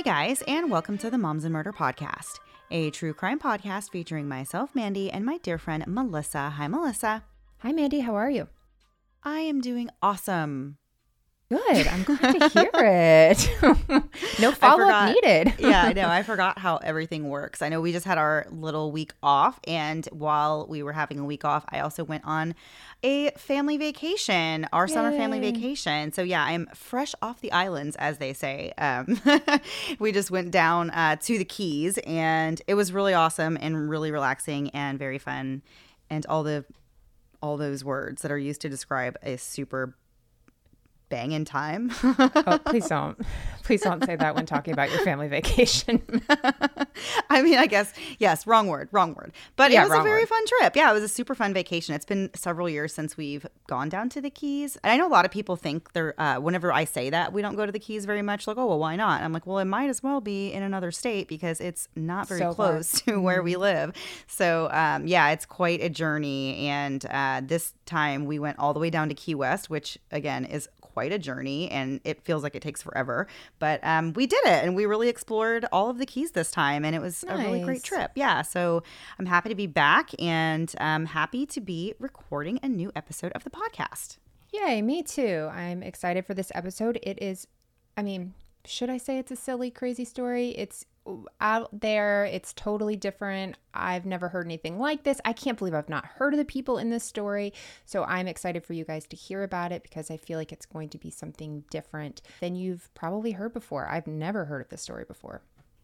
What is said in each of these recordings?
Hey guys, and welcome to the Moms and Murder Podcast, a true crime podcast featuring myself, Mandy, and my dear friend Melissa. Hi, Melissa. Hi, Mandy. How are you? I am doing awesome. Good. I'm glad to hear it. no follow up needed. yeah, I know. I forgot how everything works. I know we just had our little week off. And while we were having a week off, I also went on a family vacation, our Yay. summer family vacation. So, yeah, I'm fresh off the islands, as they say. Um, we just went down uh, to the Keys, and it was really awesome and really relaxing and very fun. And all the all those words that are used to describe a super banging time. oh, please don't. Please don't say that when talking about your family vacation. I mean, I guess, yes, wrong word, wrong word. But yeah, it was a very word. fun trip. Yeah, it was a super fun vacation. It's been several years since we've gone down to the Keys. And I know a lot of people think they're, uh, whenever I say that, we don't go to the Keys very much, like, oh, well, why not? I'm like, well, it might as well be in another state because it's not very so close far. to where we mm-hmm. live. So, um, yeah, it's quite a journey. And uh, this time we went all the way down to Key West, which again is quite a journey and it feels like it takes forever. But um, we did it and we really explored all of the keys this time and it was nice. a really great trip. Yeah. So I'm happy to be back and I'm happy to be recording a new episode of the podcast. Yay, me too. I'm excited for this episode. It is, I mean, should I say it's a silly, crazy story? It's out there. It's totally different. I've never heard anything like this. I can't believe I've not heard of the people in this story. So I'm excited for you guys to hear about it because I feel like it's going to be something different than you've probably heard before. I've never heard of this story before.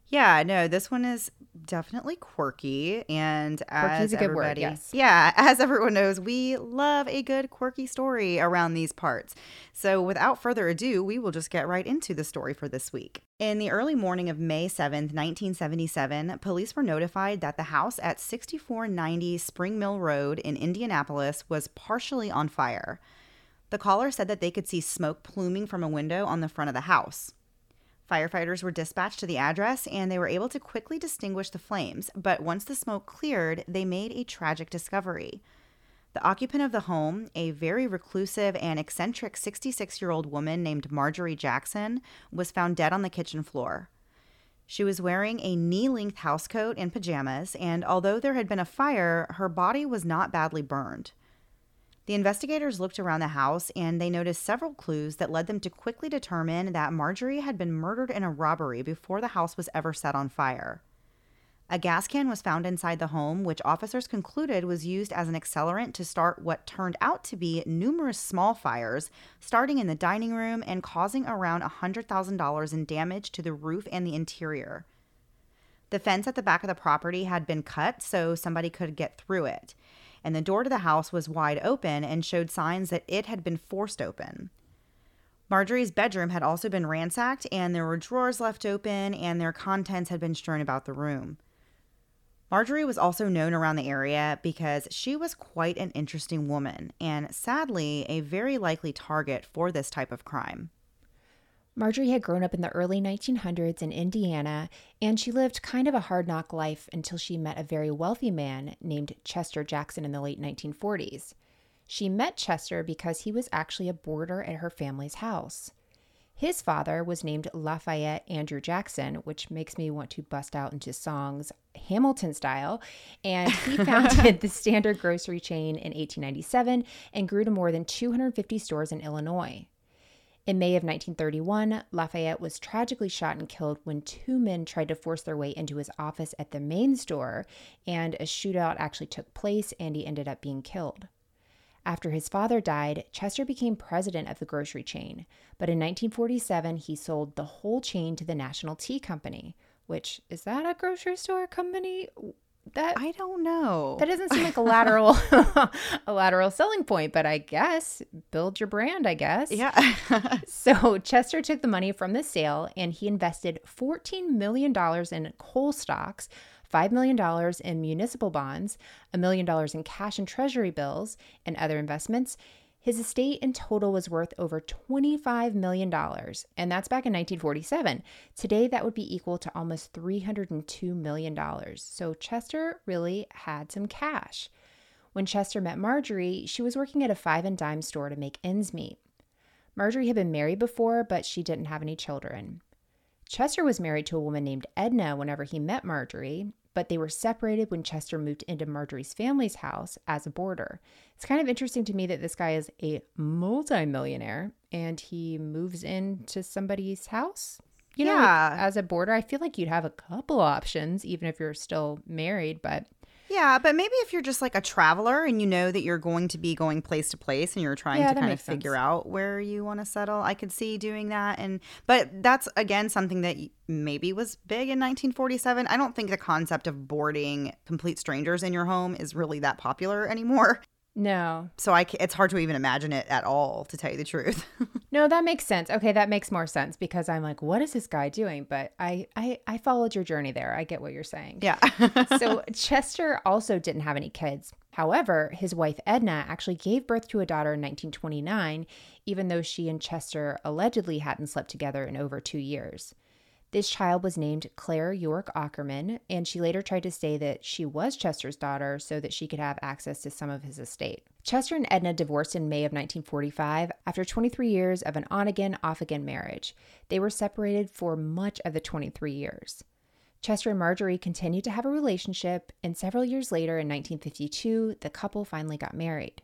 Yeah, no, this one is definitely quirky, and as a good word, yes. yeah, as everyone knows, we love a good quirky story around these parts. So, without further ado, we will just get right into the story for this week. In the early morning of May 7th, 1977, police were notified that the house at 6490 Spring Mill Road in Indianapolis was partially on fire. The caller said that they could see smoke pluming from a window on the front of the house. Firefighters were dispatched to the address and they were able to quickly distinguish the flames, but once the smoke cleared, they made a tragic discovery. The occupant of the home, a very reclusive and eccentric 66 year old woman named Marjorie Jackson, was found dead on the kitchen floor. She was wearing a knee length housecoat and pajamas, and although there had been a fire, her body was not badly burned. The investigators looked around the house and they noticed several clues that led them to quickly determine that Marjorie had been murdered in a robbery before the house was ever set on fire. A gas can was found inside the home, which officers concluded was used as an accelerant to start what turned out to be numerous small fires, starting in the dining room and causing around $100,000 in damage to the roof and the interior. The fence at the back of the property had been cut so somebody could get through it, and the door to the house was wide open and showed signs that it had been forced open. Marjorie's bedroom had also been ransacked, and there were drawers left open, and their contents had been strewn about the room. Marjorie was also known around the area because she was quite an interesting woman and sadly a very likely target for this type of crime. Marjorie had grown up in the early 1900s in Indiana, and she lived kind of a hard knock life until she met a very wealthy man named Chester Jackson in the late 1940s. She met Chester because he was actually a boarder at her family's house. His father was named Lafayette Andrew Jackson, which makes me want to bust out into songs Hamilton style. And he founded the Standard Grocery Chain in 1897 and grew to more than 250 stores in Illinois. In May of 1931, Lafayette was tragically shot and killed when two men tried to force their way into his office at the main store, and a shootout actually took place and he ended up being killed. After his father died, Chester became president of the grocery chain, but in 1947 he sold the whole chain to the National Tea Company, which is that a grocery store company? That I don't know. That doesn't seem like a lateral a lateral selling point, but I guess build your brand, I guess. Yeah. so Chester took the money from the sale and he invested 14 million dollars in coal stocks $5 million in municipal bonds, a million dollars in cash and treasury bills, and other investments. His estate in total was worth over $25 million, and that's back in 1947. Today, that would be equal to almost $302 million. So Chester really had some cash. When Chester met Marjorie, she was working at a five and dime store to make ends meet. Marjorie had been married before, but she didn't have any children. Chester was married to a woman named Edna whenever he met Marjorie, but they were separated when Chester moved into Marjorie's family's house as a boarder. It's kind of interesting to me that this guy is a multimillionaire and he moves into somebody's house. You know, yeah. Like, as a boarder, I feel like you'd have a couple options, even if you're still married, but yeah, but maybe if you're just like a traveler and you know that you're going to be going place to place and you're trying yeah, to kind of figure sense. out where you want to settle, I could see doing that. And but that's again something that maybe was big in 1947. I don't think the concept of boarding complete strangers in your home is really that popular anymore. No. So I it's hard to even imagine it at all to tell you the truth. no, that makes sense. Okay, that makes more sense because I'm like what is this guy doing? But I I I followed your journey there. I get what you're saying. Yeah. so Chester also didn't have any kids. However, his wife Edna actually gave birth to a daughter in 1929 even though she and Chester allegedly hadn't slept together in over 2 years. This child was named Claire York Ackerman, and she later tried to say that she was Chester's daughter so that she could have access to some of his estate. Chester and Edna divorced in May of 1945 after 23 years of an on again, off again marriage. They were separated for much of the 23 years. Chester and Marjorie continued to have a relationship, and several years later, in 1952, the couple finally got married.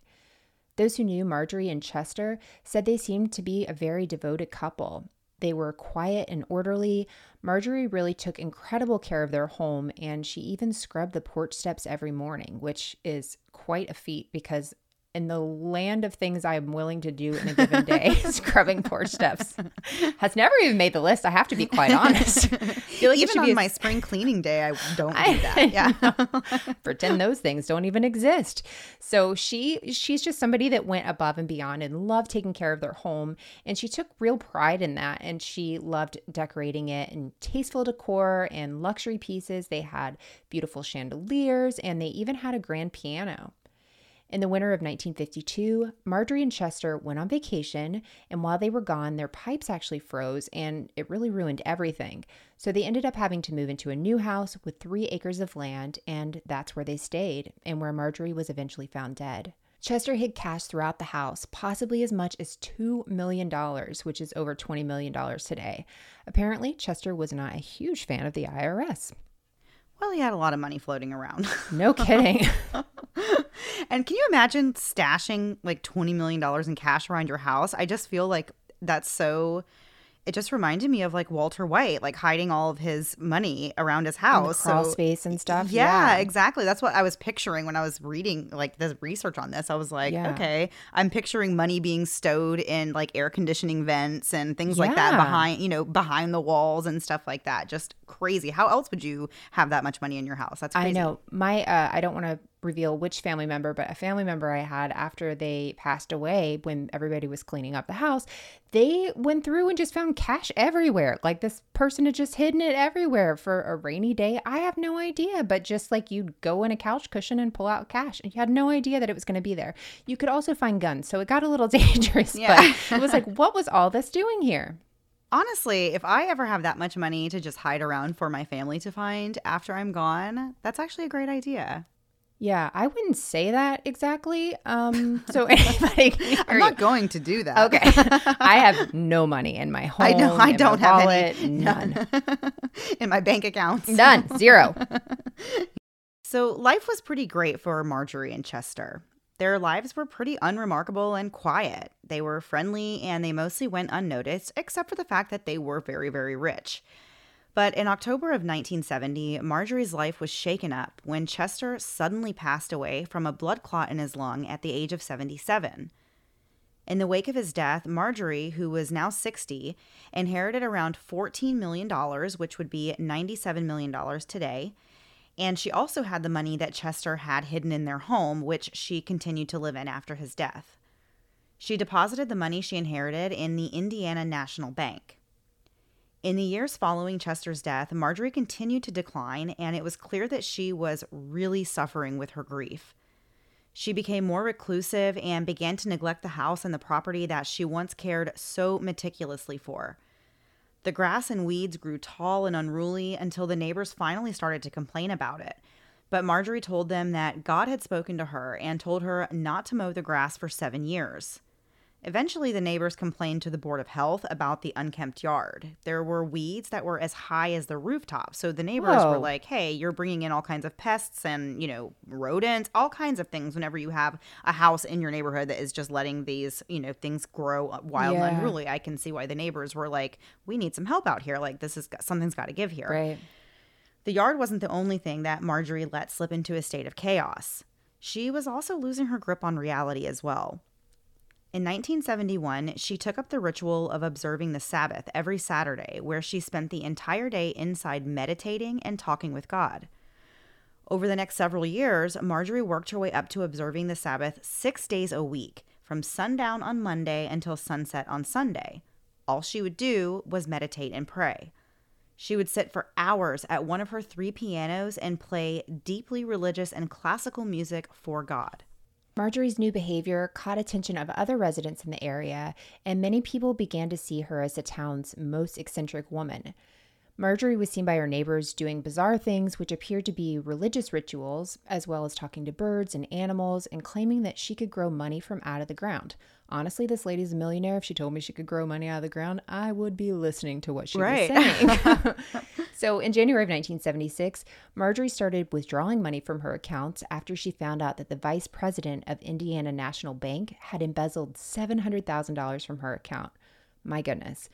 Those who knew Marjorie and Chester said they seemed to be a very devoted couple, they were quiet and orderly. Marjorie really took incredible care of their home, and she even scrubbed the porch steps every morning, which is quite a feat because in the land of things I'm willing to do in a given day, scrubbing porch steps has never even made the list. I have to be quite honest. like even on a... my spring cleaning day, I don't do that. Yeah, pretend those things don't even exist. So she she's just somebody that went above and beyond and loved taking care of their home, and she took real pride in that. And she loved decorating it and tasteful decor and luxury pieces. They had beautiful chandeliers, and they even had a grand piano. In the winter of 1952, Marjorie and Chester went on vacation, and while they were gone, their pipes actually froze and it really ruined everything. So they ended up having to move into a new house with three acres of land, and that's where they stayed, and where Marjorie was eventually found dead. Chester hid cash throughout the house, possibly as much as $2 million, which is over $20 million today. Apparently, Chester was not a huge fan of the IRS. Well, he had a lot of money floating around. no kidding. and can you imagine stashing like $20 million in cash around your house? I just feel like that's so it just reminded me of like Walter White, like hiding all of his money around his house, crawl so, space and stuff. Yeah, Yeah. exactly. That's what I was picturing when I was reading like the research on this. I was like, Yeah. okay, I'm picturing money being stowed in like air conditioning vents and things like that behind, you know, behind the walls and stuff like that. Just crazy. How else would you have that much money in your house? That's crazy. I know. My uh, I don't want to reveal which family member, but a family member I had after they passed away when everybody was cleaning up the house, they went through and just found cash everywhere. Like this person had just hidden it everywhere for a rainy day. I have no idea, but just like you'd go in a couch cushion and pull out cash and you had no idea that it was going to be there. You could also find guns. So it got a little dangerous, Yeah. but it was like what was all this doing here? Honestly, if I ever have that much money to just hide around for my family to find after I'm gone, that's actually a great idea. Yeah, I wouldn't say that exactly. Um, so anybody, I'm not going to do that. Okay. I have no money in my home. I know I don't have wallet, any. None. in my bank accounts. None. Zero. So life was pretty great for Marjorie and Chester. Their lives were pretty unremarkable and quiet. They were friendly and they mostly went unnoticed, except for the fact that they were very, very rich. But in October of 1970, Marjorie's life was shaken up when Chester suddenly passed away from a blood clot in his lung at the age of 77. In the wake of his death, Marjorie, who was now 60, inherited around $14 million, which would be $97 million today. And she also had the money that Chester had hidden in their home, which she continued to live in after his death. She deposited the money she inherited in the Indiana National Bank. In the years following Chester's death, Marjorie continued to decline, and it was clear that she was really suffering with her grief. She became more reclusive and began to neglect the house and the property that she once cared so meticulously for. The grass and weeds grew tall and unruly until the neighbors finally started to complain about it. But Marjorie told them that God had spoken to her and told her not to mow the grass for seven years. Eventually, the neighbors complained to the Board of Health about the unkempt yard. There were weeds that were as high as the rooftop. So the neighbors were like, hey, you're bringing in all kinds of pests and, you know, rodents, all kinds of things whenever you have a house in your neighborhood that is just letting these, you know, things grow wild and Yeah. unruly. I can see why the neighbors were like, we need some help out here. Like, this is something's got to give here. Right. The yard wasn't the only thing that Marjorie let slip into a state of chaos. She was also losing her grip on reality as well. In 1971, she took up the ritual of observing the Sabbath every Saturday, where she spent the entire day inside meditating and talking with God. Over the next several years, Marjorie worked her way up to observing the Sabbath six days a week, from sundown on Monday until sunset on Sunday. All she would do was meditate and pray. She would sit for hours at one of her three pianos and play deeply religious and classical music for God. Marjorie's new behavior caught attention of other residents in the area, and many people began to see her as the town's most eccentric woman. Marjorie was seen by her neighbors doing bizarre things which appeared to be religious rituals, as well as talking to birds and animals and claiming that she could grow money from out of the ground. Honestly, this lady's a millionaire. If she told me she could grow money out of the ground, I would be listening to what she Right. was saying. so, in January of 1976, Marjorie started withdrawing money from her accounts after she found out that the vice president of Indiana National Bank had embezzled $700,000 from her account. My goodness.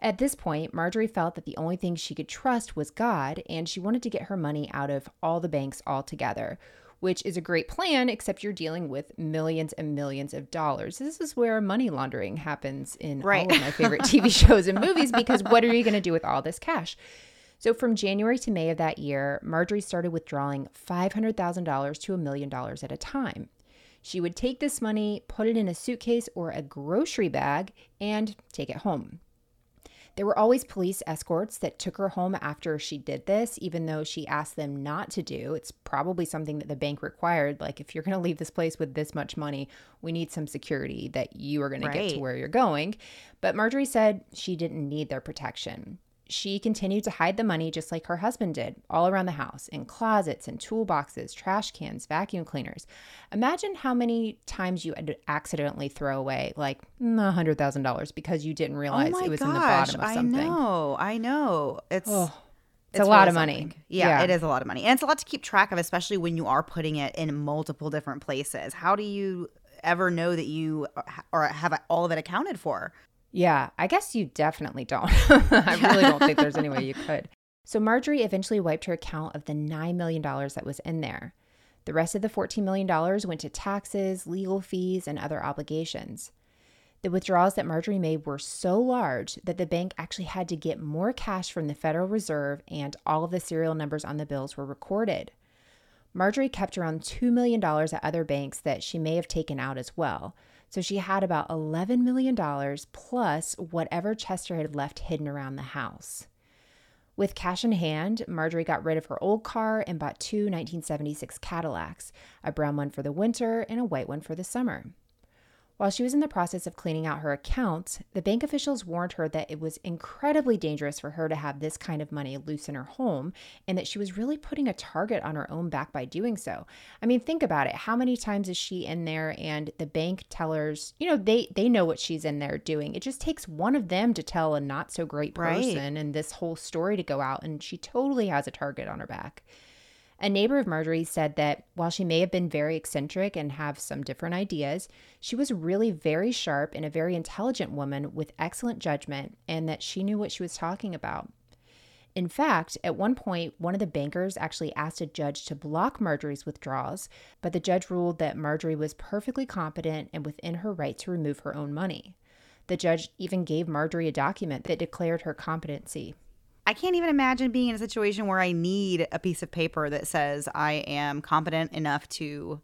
At this point, Marjorie felt that the only thing she could trust was God, and she wanted to get her money out of all the banks altogether, which is a great plan, except you're dealing with millions and millions of dollars. This is where money laundering happens in Right. all of my favorite TV shows and movies because what are you going to do with all this cash? So from January to May of that year, Marjorie started withdrawing $500,000 to a million dollars at a time. She would take this money, put it in a suitcase or a grocery bag, and take it home. There were always police escorts that took her home after she did this, even though she asked them not to do. It's probably something that the bank required. Like, if you're going to leave this place with this much money, we need some security that you are going to get to where you're going. But Marjorie said she didn't need their protection. She continued to hide the money just like her husband did, all around the house, in closets and toolboxes, trash cans, vacuum cleaners. Imagine how many times you accidentally throw away like mm, $100,000 because you didn't realize oh it was gosh, in the bottom of something. I know, I know. It's Oh, it's It's, a lot of money. something. Yeah, it is a lot of money. And it's a lot to keep track of, especially when you are putting it in multiple different places. How do you ever know that you uh, or have all of it accounted for? Yeah, I guess you definitely don't. I really don't think there's any way you could. So Marjorie eventually wiped her account of the $9 million that was in there. The rest of the $14 million went to taxes, legal fees, and other obligations. The withdrawals that Marjorie made were so large that the bank actually had to get more cash from the Federal Reserve, and all of the serial numbers on the bills were recorded. Marjorie kept around $2 million at other banks that she may have taken out as well. So she had about $11 million plus whatever Chester had left hidden around the house. With cash in hand, Marjorie got rid of her old car and bought two 1976 Cadillacs, a brown one for the winter and a white one for the summer. While she was in the process of cleaning out her accounts, the bank officials warned her that it was incredibly dangerous for her to have this kind of money loose in her home and that she was really putting a target on her own back by doing so. I mean, think about it. How many times is she in there and the bank tellers, you know, they they know what she's in there doing. It just takes one of them to tell a not so great Right. person and this whole story to go out and she totally has a target on her back. A neighbor of Marjorie said that while she may have been very eccentric and have some different ideas, she was really very sharp and a very intelligent woman with excellent judgment, and that she knew what she was talking about. In fact, at one point, one of the bankers actually asked a judge to block Marjorie's withdrawals, but the judge ruled that Marjorie was perfectly competent and within her right to remove her own money. The judge even gave Marjorie a document that declared her competency. I can't even imagine being in a situation where I need a piece of paper that says I am competent enough to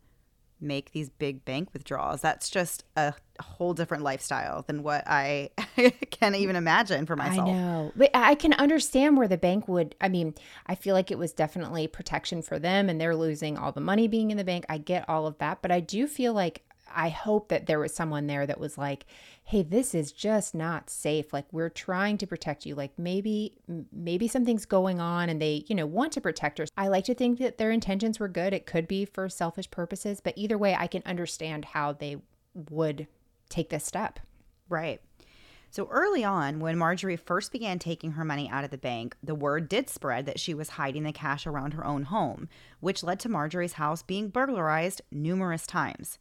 make these big bank withdrawals. That's just a whole different lifestyle than what I can mm. even imagine for myself. I know. But I can understand where the bank would. I mean, I feel like it was definitely protection for them and they're losing all the money being in the bank. I get all of that. But I do feel like I hope that there was someone there that was like, hey, this is just not safe. Like, we're trying to protect you. Like, maybe, maybe something's going on and they, you know, want to protect her. I like to think that their intentions were good. It could be for selfish purposes. But either way, I can understand how they would take this step. Right. So early on, when Marjorie first began taking her money out of the bank, the word did spread that she was hiding the cash around her own home, which led to Marjorie's house being burglarized numerous times.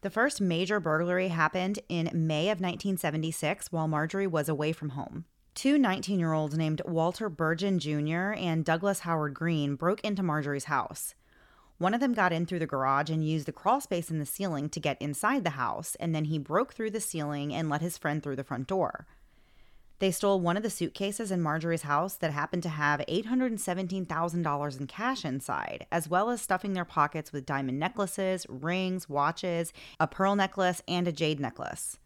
The first major burglary happened in May of 1976 while Marjorie was away from home. Two 19 year olds named Walter Burgeon Jr. and Douglas Howard Green broke into Marjorie's house. One of them got in through the garage and used the crawl space in the ceiling to get inside the house, and then he broke through the ceiling and let his friend through the front door. They stole one of the suitcases in Marjorie's house that happened to have $817,000 in cash inside, as well as stuffing their pockets with diamond necklaces, rings, watches, a pearl necklace, and a jade necklace.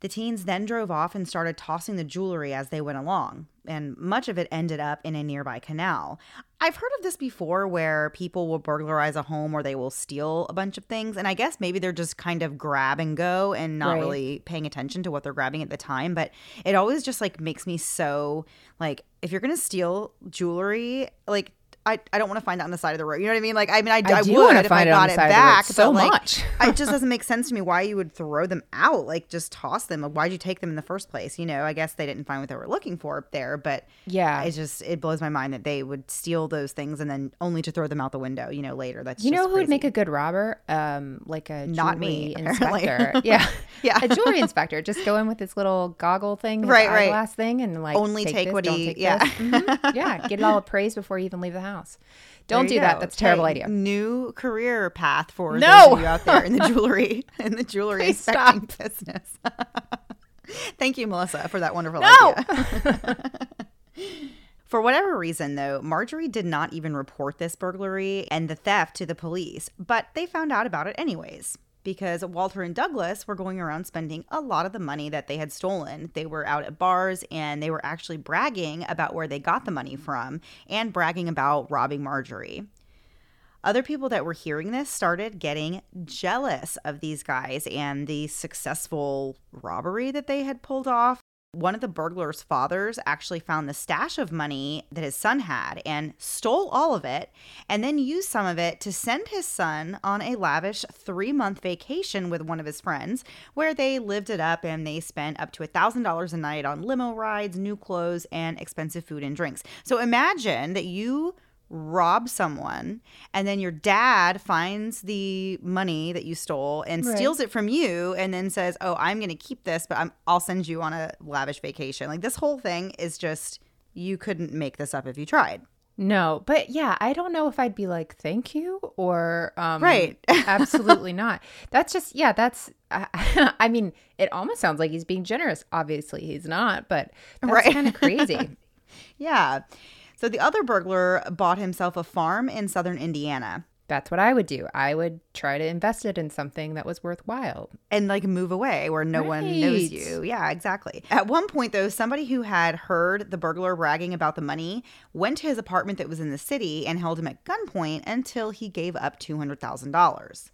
The teens then drove off and started tossing the jewelry as they went along, and much of it ended up in a nearby canal. I've heard of this before where people will burglarize a home or they will steal a bunch of things, and I guess maybe they're just kind of grab and go and not Right. really paying attention to what they're grabbing at the time. But it always just like makes me so like, if you're gonna steal jewelry, like, I, I don't want to find it on the side of the road. You know what I mean? Like, I mean, I, I I would if find I it on got it side of the road back. so but, like, much. it just doesn't make sense to me why you would throw them out. Like, just toss them. Like, why'd you take them in the first place? You know, I guess they didn't find what they were looking for there, but Yeah. it just it blows my mind that they would steal those things and then only to throw them out the window. You know, later. That's You know who would make a good robber? Um, like a Not me, jewelry inspector. yeah, Yeah. a jewelry inspector. Just go in with this little goggle thing, Right, right. eyeglass thing, and like Only take this, what he- take yeah. Mhm. yeah. Get it all appraised before you even leave the house. Don't do you that. That's a terrible idea. New career path for No! those of you out there in the jewelry in the jewelry inspecting business. Thank you, Melissa, for that wonderful No! idea. For whatever reason, though, Marjorie did not even report this burglary and the theft to the police, but they found out about it anyways. Because Walter and Douglas were going around spending a lot of the money that they had stolen. They were out at bars and they were actually bragging about where they got the money from and bragging about robbing Marjorie. Other people that were hearing this started getting jealous of these guys and the successful robbery that they had pulled off. One of the burglar's fathers actually found the stash of money that his son had and stole all of it and then used some of it to send his son on a lavish three month vacation with one of his friends where they lived it up and they spent up to a $1,000 a night on limo rides, new clothes, and expensive food and drinks. So imagine that you rob someone and then your dad finds the money that you stole and Right. steals it from you and then says oh i'm going to keep this but I'm, i'll send you on a lavish vacation like this whole thing is just you couldn't make this up if you tried No, but yeah, I don't know if I'd be like, thank you or um, Right. absolutely not. That's just yeah, that's. I, I mean, it almost sounds like he's being generous. Obviously, he's not, but that's Right. kind of crazy. yeah so the other burglar bought himself a farm in southern indiana that's what I would do. I would try to invest it in something that was worthwhile. and like move away where no one knows you. Yeah, exactly. At one point, though, somebody who had heard the burglar bragging about the money went to his apartment that was in the city and held him at gunpoint until he gave up $200,000.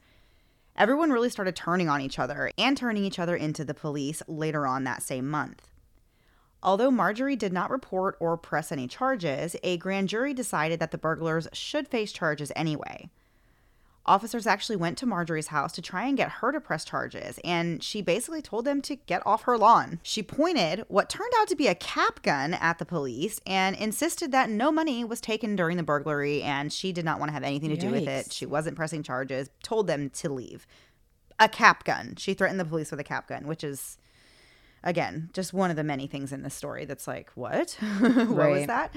Everyone really started turning on each other and turning each other into the police later on that same month. Although Marjorie did not report or press any charges, a grand jury decided that the burglars should face charges anyway. Officers actually went to Marjorie's house to try and get her to press charges, and she basically told them to get off her lawn. She pointed what turned out to be a cap gun at the police and insisted that no money was taken during the burglary and she did not want to have anything to do with it. She wasn't pressing charges, told them to leave. A cap gun. She threatened the police with a cap gun, which is, again, just one of the many things in this story that's like, what? what was that?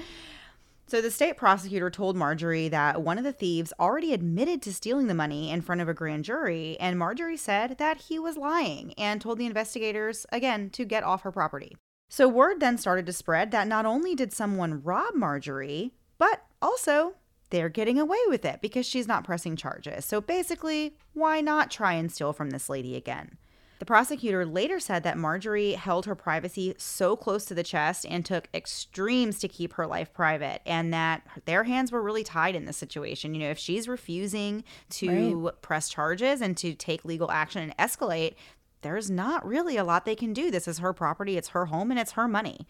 So the state prosecutor told Marjorie that one of the thieves already admitted to stealing the money in front of a grand jury, and Marjorie said that he was lying and told the investigators, again, to get off her property. So word then started to spread that not only did someone rob Marjorie, but also they're getting away with it because she's not pressing charges. So basically, why not try and steal from this lady again? The prosecutor later said that Marjorie held her privacy so close to the chest and took extremes to keep her life private, and that their hands were really tied in this situation. You know, if she's refusing to press charges and to take legal action and escalate, there's not really a lot they can do. This is her property, it's her home, and it's her money.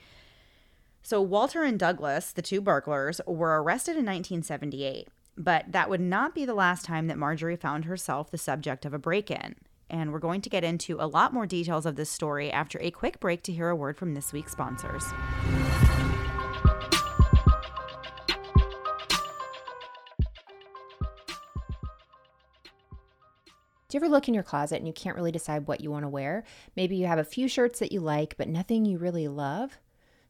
So, Walter and Douglas, the two burglars, were arrested in 1978, but that would not be the last time that Marjorie found herself the subject of a break in. And we're going to get into a lot more details of this story after a quick break to hear a word from this week's sponsors. Do you ever look in your closet and you can't really decide what you want to wear? Maybe you have a few shirts that you like, but nothing you really love?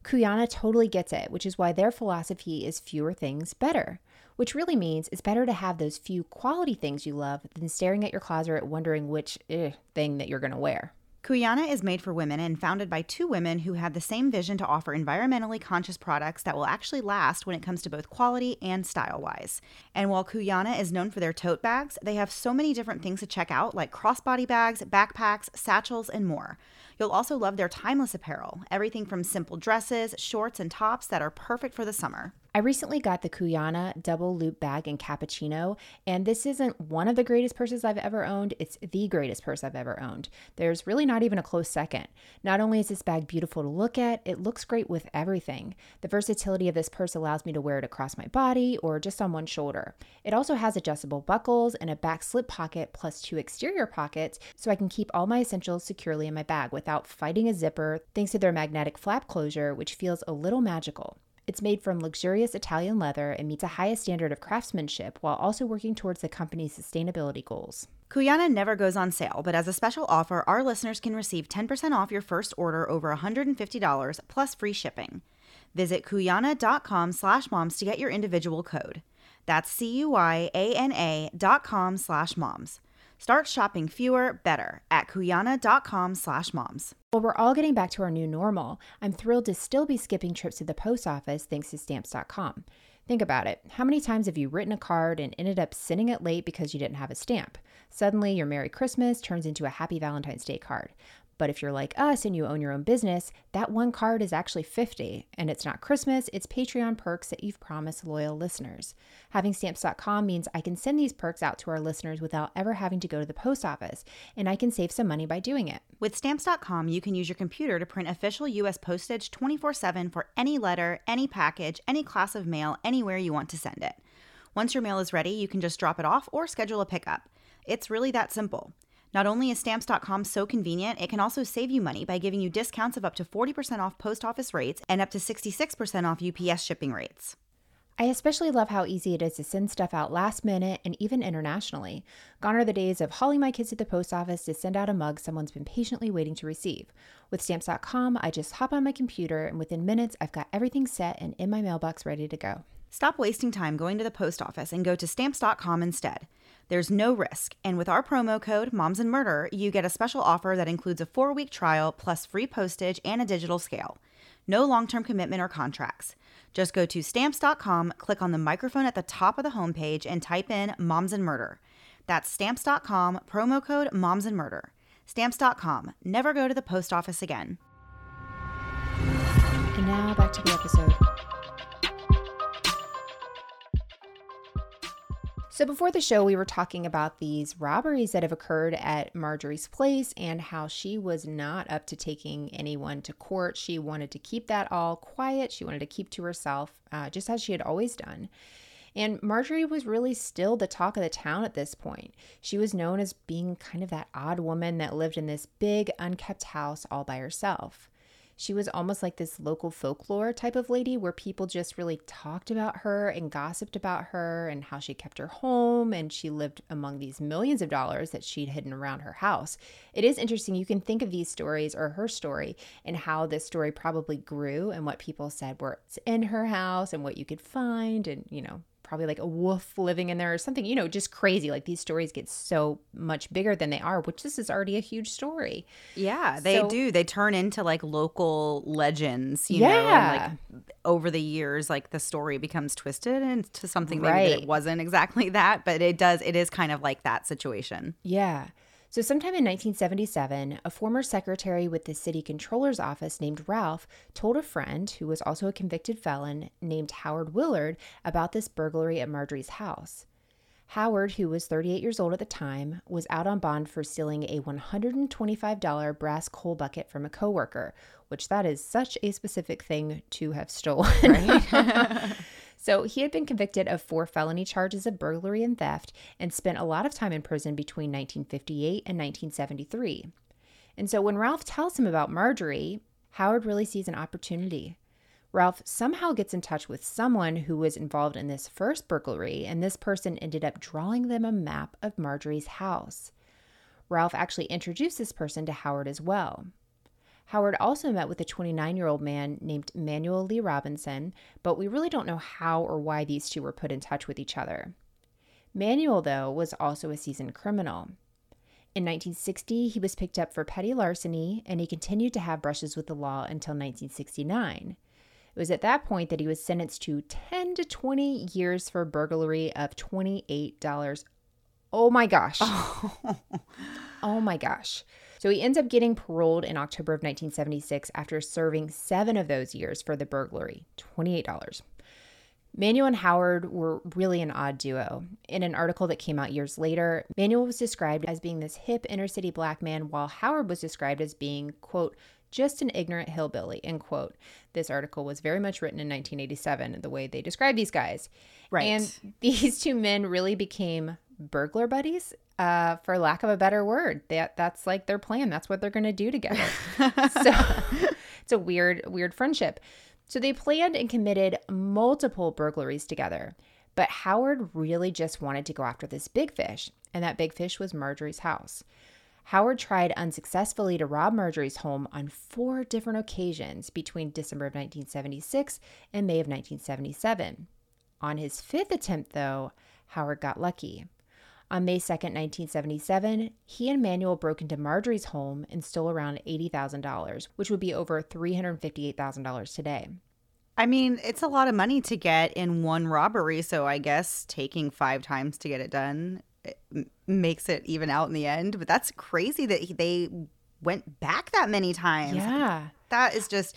Cuyana totally gets it, which is why their philosophy is fewer things better, which really means it's better to have those few quality things you love than staring at your closet wondering which eh, thing that you're going to wear. Cuyana is made for women and founded by two women who have the same vision to offer environmentally conscious products that will actually last when it comes to both quality and style wise. And while Cuyana is known for their tote bags, they have so many different things to check out like crossbody bags, backpacks, satchels, and more. You'll also love their timeless apparel, everything from simple dresses, shorts, and tops that are perfect for the summer. I recently got the Cuyana double loop bag in cappuccino, and this isn't one of the greatest purses I've ever owned. It's the greatest purse I've ever owned. There's really not even a close second. Not only is this bag beautiful to look at, it looks great with everything. The versatility of this purse allows me to wear it across my body or just on one shoulder. It also has adjustable buckles and a back slip pocket plus two exterior pockets, so I can keep all my essentials securely in my bag without fighting a zipper, thanks to their magnetic flap closure, which feels a little magical. It's made from luxurious Italian leather and meets a highest standard of craftsmanship while also working towards the company's sustainability goals. Cuyana never goes on sale, but as a special offer, our listeners can receive 10% off your first order over $150 plus free shipping. Visit cuyana.com slash moms to get your individual code. That's C-U-Y-A-N-A dot com slash moms. Start shopping fewer, better at cuyana.com slash moms. While we're all getting back to our new normal, I'm thrilled to still be skipping trips to the post office thanks to stamps.com. Think about it. How many times have you written a card and ended up sending it late because you didn't have a stamp? Suddenly, your Merry Christmas turns into a Happy Valentine's Day card. But if you're like us and you own your own business, that one card is actually 50 and it's not Christmas, it's Patreon perks that you've promised loyal listeners. Having stamps.com means I can send these perks out to our listeners without ever having to go to the post office, and I can save some money by doing it. With stamps.com, you can use your computer to print official US postage 24/7 for any letter, any package, any class of mail, anywhere you want to send it. Once your mail is ready, you can just drop it off or schedule a pickup. It's really that simple. Not only is stamps.com so convenient, it can also save you money by giving you discounts of up to 40% off post office rates and up to 66% off UPS shipping rates. I especially love how easy it is to send stuff out last minute and even internationally. Gone are the days of hauling my kids to the post office to send out a mug someone's been patiently waiting to receive. With stamps.com, I just hop on my computer and within minutes I've got everything set and in my mailbox ready to go. Stop wasting time going to the post office and go to stamps.com instead. There's no risk, and with our promo code Moms and Murder, you get a special offer that includes a four week trial plus free postage and a digital scale. No long term commitment or contracts. Just go to stamps.com, click on the microphone at the top of the homepage, and type in Moms and Murder. That's stamps.com, promo code Moms and Murder. Stamps.com. Never go to the post office again. And now back to the episode. So, before the show, we were talking about these robberies that have occurred at Marjorie's place and how she was not up to taking anyone to court. She wanted to keep that all quiet. She wanted to keep to herself, uh, just as she had always done. And Marjorie was really still the talk of the town at this point. She was known as being kind of that odd woman that lived in this big, unkept house all by herself she was almost like this local folklore type of lady where people just really talked about her and gossiped about her and how she kept her home and she lived among these millions of dollars that she'd hidden around her house. It is interesting. You can think of these stories or her story and how this story probably grew and what people said were in her house and what you could find and, you know, probably like a wolf living in there or something, you know, just crazy. Like these stories get so much bigger than they are, which this is already a huge story. Yeah, they so, do. They turn into like local legends, you yeah. know, and like over the years, like the story becomes twisted into something maybe right. that it wasn't exactly that, but it does, it is kind of like that situation. Yeah. So, sometime in 1977, a former secretary with the city controller's office named Ralph told a friend, who was also a convicted felon named Howard Willard, about this burglary at Marjorie's house. Howard, who was 38 years old at the time, was out on bond for stealing a $125 brass coal bucket from a coworker, which that is such a specific thing to have stolen. Right? So he had been convicted of four felony charges of burglary and theft and spent a lot of time in prison between 1958 and 1973. And so when Ralph tells him about Marjorie, Howard really sees an opportunity. Ralph somehow gets in touch with someone who was involved in this first burglary, and this person ended up drawing them a map of Marjorie's house. Ralph actually introduced this person to Howard as well. Howard also met with a 29 year old man named Manuel Lee Robinson, but we really don't know how or why these two were put in touch with each other. Manuel, though, was also a seasoned criminal. In 1960, he was picked up for petty larceny and he continued to have brushes with the law until 1969. It was at that point that he was sentenced to 10 to 20 years for burglary of $28. Oh my gosh. oh my gosh. So he ends up getting paroled in October of 1976 after serving seven of those years for the burglary $28. Manuel and Howard were really an odd duo. In an article that came out years later, Manuel was described as being this hip inner city black man, while Howard was described as being, quote, just an ignorant hillbilly, end quote. This article was very much written in 1987, the way they described these guys. Right. And these two men really became burglar buddies, uh, for lack of a better word. That that's like their plan. That's what they're going to do together. so it's a weird, weird friendship. So they planned and committed multiple burglaries together. But Howard really just wanted to go after this big fish, and that big fish was Marjorie's house. Howard tried unsuccessfully to rob Marjorie's home on four different occasions between December of 1976 and May of 1977. On his fifth attempt, though, Howard got lucky. On May 2, 1977, he and Manuel broke into Marjorie's home and stole around $80,000, which would be over $358,000 today. I mean, it's a lot of money to get in one robbery, so I guess taking five times to get it done it makes it even out in the end. But that's crazy that they went back that many times. Yeah. That is just,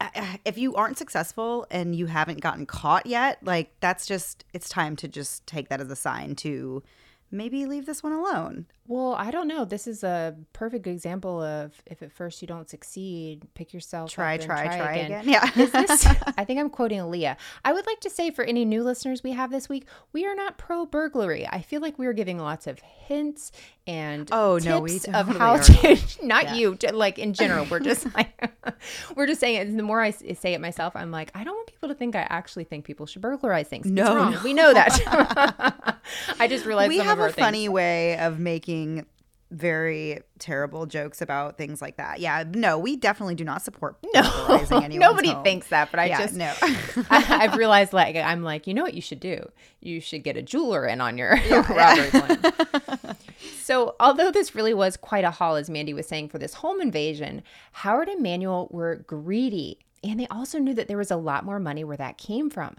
uh, if you aren't successful and you haven't gotten caught yet, like that's just, it's time to just take that as a sign to maybe leave this one alone. Well, I don't know. This is a perfect example of if at first you don't succeed, pick yourself Try, up and try, try, try again. again. Yeah. Is this, I think I'm quoting Aaliyah. I would like to say for any new listeners we have this week, we are not pro burglary. I feel like we are giving lots of hints and Oh, no, we of how are. to. Not Yeah. you, like in general. We're just like we're just saying it. And the more I say it myself, I'm like, I don't want people to think I actually think people should burglarize things. No, no. we know that. I just realized we have a funny things. way of making very terrible jokes about things like that. Yeah, no, we definitely do not support burglarizing No, nobody home. thinks that, but I yeah, just no. I, I've realized like I'm like, you know what you should do? You should get a jeweler in on your robbery plan. So, although this really was quite a haul, as Mandy was saying, for this home invasion, Howard and Manuel were greedy, and they also knew that there was a lot more money where that came from.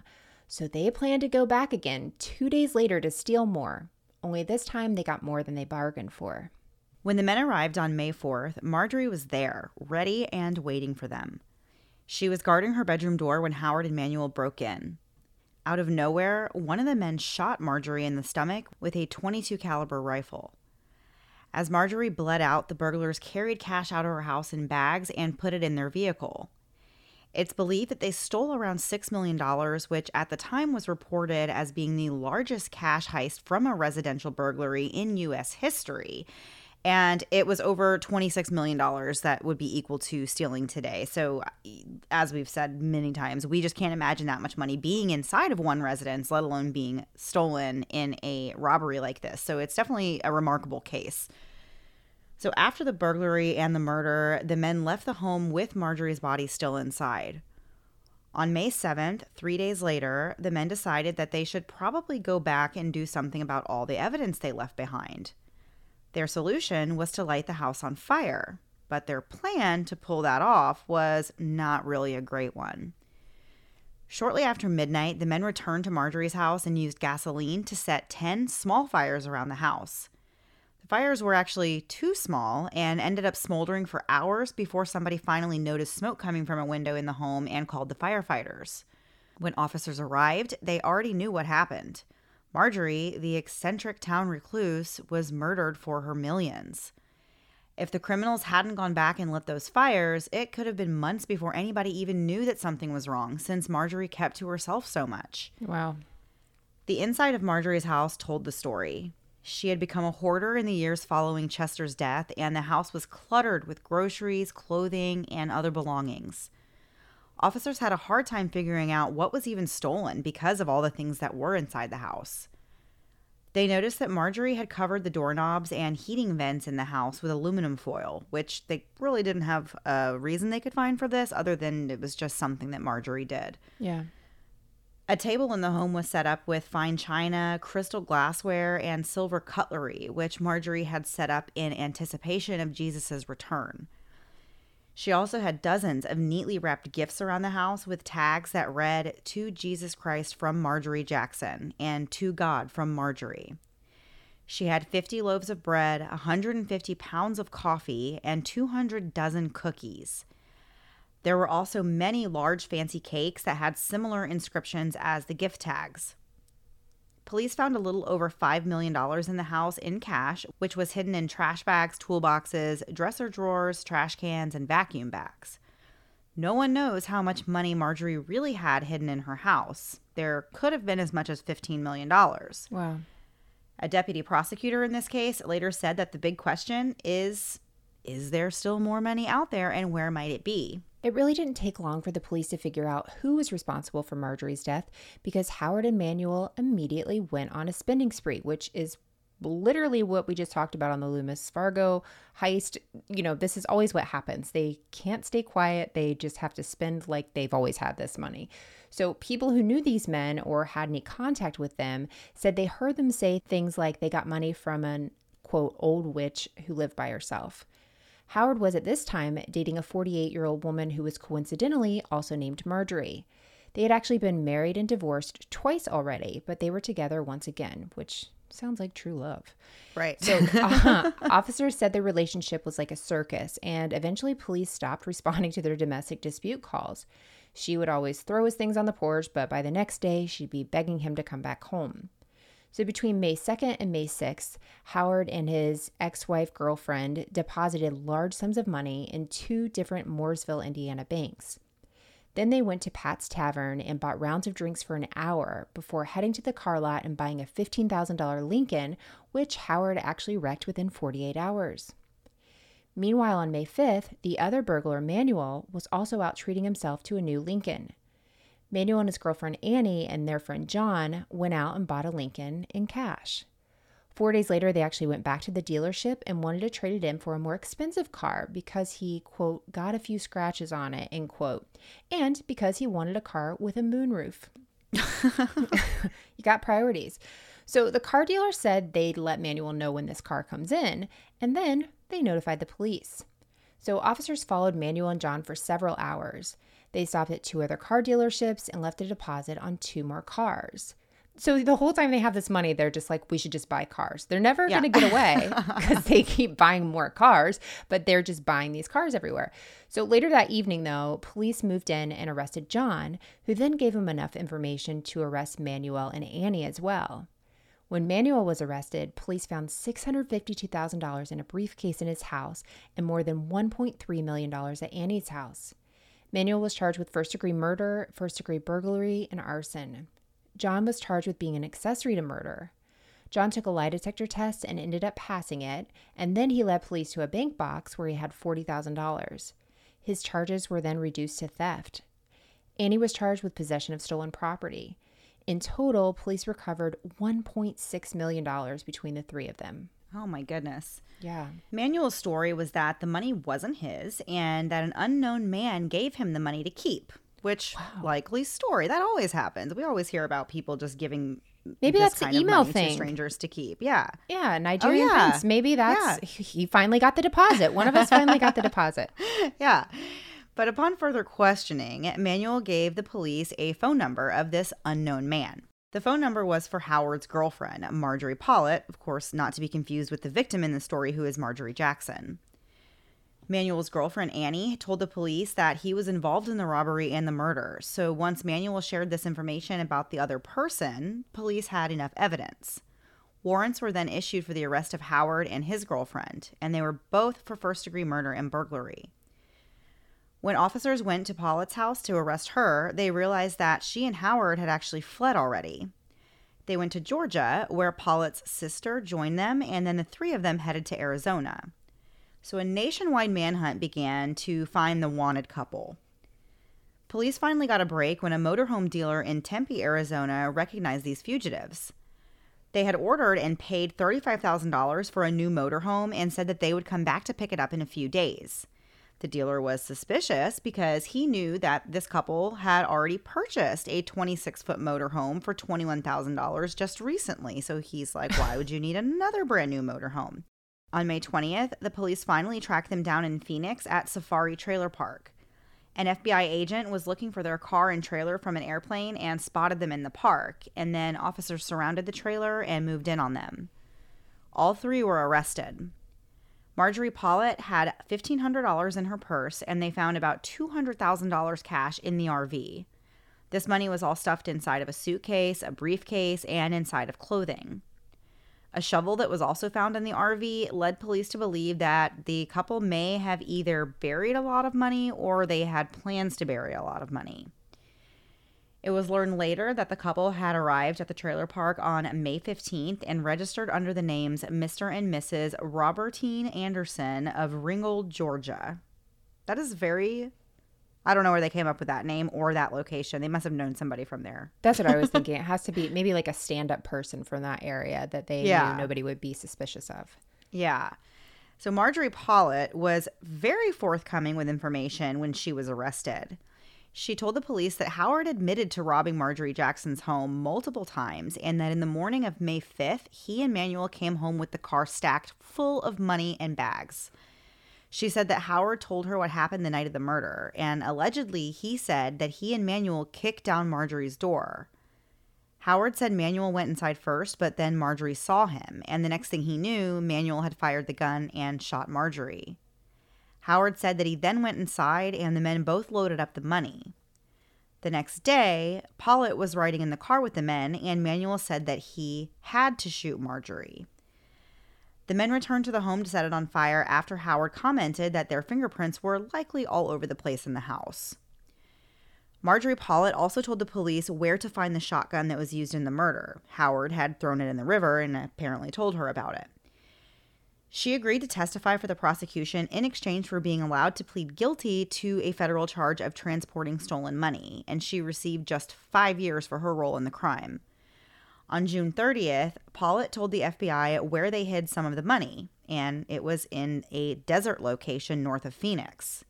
So they planned to go back again two days later to steal more. Only this time they got more than they bargained for. When the men arrived on May 4th, Marjorie was there, ready and waiting for them. She was guarding her bedroom door when Howard and Manuel broke in. Out of nowhere, one of the men shot Marjorie in the stomach with a 22 caliber rifle. As Marjorie bled out, the burglars carried cash out of her house in bags and put it in their vehicle. It's believed that they stole around $6 million, which at the time was reported as being the largest cash heist from a residential burglary in U.S. history. And it was over $26 million that would be equal to stealing today. So, as we've said many times, we just can't imagine that much money being inside of one residence, let alone being stolen in a robbery like this. So, it's definitely a remarkable case. So, after the burglary and the murder, the men left the home with Marjorie's body still inside. On May 7th, three days later, the men decided that they should probably go back and do something about all the evidence they left behind. Their solution was to light the house on fire, but their plan to pull that off was not really a great one. Shortly after midnight, the men returned to Marjorie's house and used gasoline to set 10 small fires around the house. The fires were actually too small and ended up smoldering for hours before somebody finally noticed smoke coming from a window in the home and called the firefighters. When officers arrived, they already knew what happened. Marjorie, the eccentric town recluse, was murdered for her millions. If the criminals hadn't gone back and lit those fires, it could have been months before anybody even knew that something was wrong, since Marjorie kept to herself so much. Wow. The inside of Marjorie's house told the story. She had become a hoarder in the years following Chester's death, and the house was cluttered with groceries, clothing, and other belongings. Officers had a hard time figuring out what was even stolen because of all the things that were inside the house. They noticed that Marjorie had covered the doorknobs and heating vents in the house with aluminum foil, which they really didn't have a reason they could find for this other than it was just something that Marjorie did. Yeah. A table in the home was set up with fine china, crystal glassware, and silver cutlery, which Marjorie had set up in anticipation of Jesus' return. She also had dozens of neatly wrapped gifts around the house with tags that read, To Jesus Christ from Marjorie Jackson and To God from Marjorie. She had 50 loaves of bread, 150 pounds of coffee, and 200 dozen cookies. There were also many large fancy cakes that had similar inscriptions as the gift tags. Police found a little over $5 million in the house in cash, which was hidden in trash bags, toolboxes, dresser drawers, trash cans, and vacuum bags. No one knows how much money Marjorie really had hidden in her house. There could have been as much as $15 million. Wow. A deputy prosecutor in this case later said that the big question is is there still more money out there and where might it be? It really didn't take long for the police to figure out who was responsible for Marjorie's death because Howard and Manuel immediately went on a spending spree, which is literally what we just talked about on the Loomis Fargo heist. You know, this is always what happens. They can't stay quiet, they just have to spend like they've always had this money. So, people who knew these men or had any contact with them said they heard them say things like they got money from an quote old witch who lived by herself. Howard was at this time dating a 48 year old woman who was coincidentally also named Marjorie. They had actually been married and divorced twice already, but they were together once again, which Sounds like true love. Right. So, uh, officers said their relationship was like a circus, and eventually police stopped responding to their domestic dispute calls. She would always throw his things on the porch, but by the next day, she'd be begging him to come back home. So, between May 2nd and May 6th, Howard and his ex wife girlfriend deposited large sums of money in two different Mooresville, Indiana banks. Then they went to Pat's Tavern and bought rounds of drinks for an hour before heading to the car lot and buying a $15,000 Lincoln, which Howard actually wrecked within 48 hours. Meanwhile, on May 5th, the other burglar, Manuel, was also out treating himself to a new Lincoln. Manuel and his girlfriend Annie and their friend John went out and bought a Lincoln in cash. Four days later, they actually went back to the dealership and wanted to trade it in for a more expensive car because he, quote, got a few scratches on it, end quote, and because he wanted a car with a moonroof. you got priorities. So the car dealer said they'd let Manuel know when this car comes in, and then they notified the police. So officers followed Manuel and John for several hours. They stopped at two other car dealerships and left a deposit on two more cars so the whole time they have this money, they're just like, we should just buy cars. They're never yeah. going to get away because they keep buying more cars, but they're just buying these cars everywhere. So later that evening, though, police moved in and arrested John, who then gave him enough information to arrest Manuel and Annie as well. When Manuel was arrested, police found $652,000 in a briefcase in his house and more than $1.3 million at Annie's house. Manuel was charged with first degree murder, first degree burglary, and arson. John was charged with being an accessory to murder. John took a lie detector test and ended up passing it, and then he led police to a bank box where he had $40,000. His charges were then reduced to theft. Annie was charged with possession of stolen property. In total, police recovered $1.6 million between the three of them. Oh my goodness. Yeah. Manuel's story was that the money wasn't his and that an unknown man gave him the money to keep which wow. likely story that always happens. We always hear about people just giving maybe that's the email thing strangers to keep. Yeah, yeah, oh, Nigerian oh, yeah. prince. Maybe that's yeah. he finally got the deposit. One of us finally got the deposit. Yeah. But upon further questioning, Manuel gave the police a phone number of this unknown man. The phone number was for Howard's girlfriend, Marjorie Pollitt, of course, not to be confused with the victim in the story, who is Marjorie Jackson. Manuel's girlfriend, Annie, told the police that he was involved in the robbery and the murder. So once Manuel shared this information about the other person, police had enough evidence. Warrants were then issued for the arrest of Howard and his girlfriend, and they were both for first degree murder and burglary. When officers went to Pollitt's house to arrest her, they realized that she and Howard had actually fled already. They went to Georgia, where Pollitt's sister joined them, and then the three of them headed to Arizona. So a nationwide manhunt began to find the wanted couple. Police finally got a break when a motorhome dealer in Tempe, Arizona recognized these fugitives. They had ordered and paid $35,000 for a new motorhome and said that they would come back to pick it up in a few days. The dealer was suspicious because he knew that this couple had already purchased a 26 foot motorhome for $21,000 just recently. So he's like, why would you need another brand new motorhome? On May 20th, the police finally tracked them down in Phoenix at Safari Trailer Park. An FBI agent was looking for their car and trailer from an airplane and spotted them in the park, and then officers surrounded the trailer and moved in on them. All three were arrested. Marjorie Pollitt had $1,500 in her purse, and they found about $200,000 cash in the RV. This money was all stuffed inside of a suitcase, a briefcase, and inside of clothing. A shovel that was also found in the RV led police to believe that the couple may have either buried a lot of money or they had plans to bury a lot of money. It was learned later that the couple had arrived at the trailer park on May 15th and registered under the names Mr. and Mrs. Robertine Anderson of Ringgold, Georgia. That is very I don't know where they came up with that name or that location. They must have known somebody from there. That's what I was thinking. It has to be maybe like a stand up person from that area that they yeah. knew nobody would be suspicious of. Yeah. So Marjorie Pollitt was very forthcoming with information when she was arrested. She told the police that Howard admitted to robbing Marjorie Jackson's home multiple times and that in the morning of May 5th, he and Manuel came home with the car stacked full of money and bags. She said that Howard told her what happened the night of the murder, and allegedly he said that he and Manuel kicked down Marjorie's door. Howard said Manuel went inside first, but then Marjorie saw him, and the next thing he knew, Manuel had fired the gun and shot Marjorie. Howard said that he then went inside and the men both loaded up the money. The next day, Pollitt was riding in the car with the men, and Manuel said that he had to shoot Marjorie. The men returned to the home to set it on fire after Howard commented that their fingerprints were likely all over the place in the house. Marjorie Pollitt also told the police where to find the shotgun that was used in the murder. Howard had thrown it in the river and apparently told her about it. She agreed to testify for the prosecution in exchange for being allowed to plead guilty to a federal charge of transporting stolen money, and she received just five years for her role in the crime. On June 30th, Pollitt told the FBI where they hid some of the money, and it was in a desert location north of Phoenix.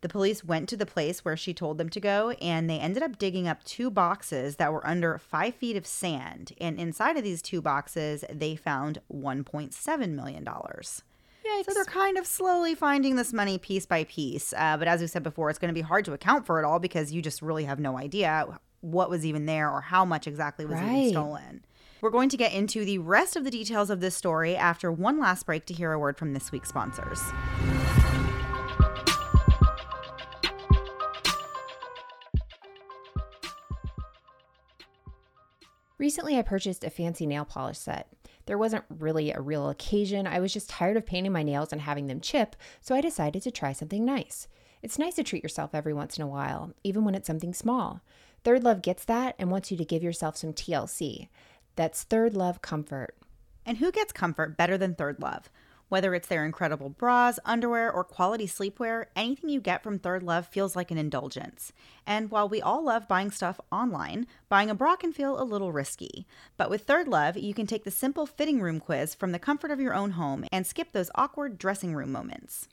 The police went to the place where she told them to go, and they ended up digging up two boxes that were under five feet of sand. And inside of these two boxes, they found $1.7 million. Yikes. So they're kind of slowly finding this money piece by piece. Uh, but as we said before, it's going to be hard to account for it all because you just really have no idea what was even there or how much exactly was right. even stolen. We're going to get into the rest of the details of this story after one last break to hear a word from this week's sponsors. Recently, I purchased a fancy nail polish set. There wasn't really a real occasion. I was just tired of painting my nails and having them chip, so I decided to try something nice. It's nice to treat yourself every once in a while, even when it's something small. Third Love gets that and wants you to give yourself some TLC. That's Third Love Comfort. And who gets comfort better than Third Love? Whether it's their incredible bras, underwear, or quality sleepwear, anything you get from Third Love feels like an indulgence. And while we all love buying stuff online, buying a bra can feel a little risky. But with Third Love, you can take the simple fitting room quiz from the comfort of your own home and skip those awkward dressing room moments.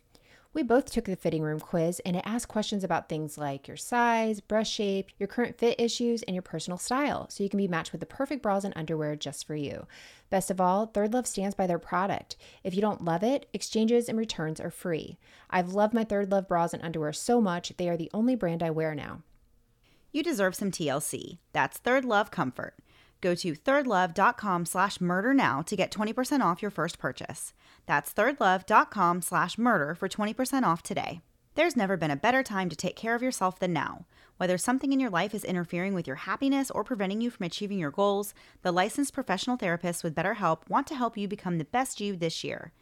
We both took the fitting room quiz, and it asked questions about things like your size, breast shape, your current fit issues, and your personal style, so you can be matched with the perfect bras and underwear just for you. Best of all, Third Love stands by their product. If you don't love it, exchanges and returns are free. I've loved my Third Love bras and underwear so much, they are the only brand I wear now. You deserve some TLC. That's Third Love Comfort. Go to thirdlove.com slash murder now to get 20% off your first purchase. That's thirdlove.com slash murder for 20% off today. There's never been a better time to take care of yourself than now. Whether something in your life is interfering with your happiness or preventing you from achieving your goals, the licensed professional therapists with BetterHelp want to help you become the best you this year.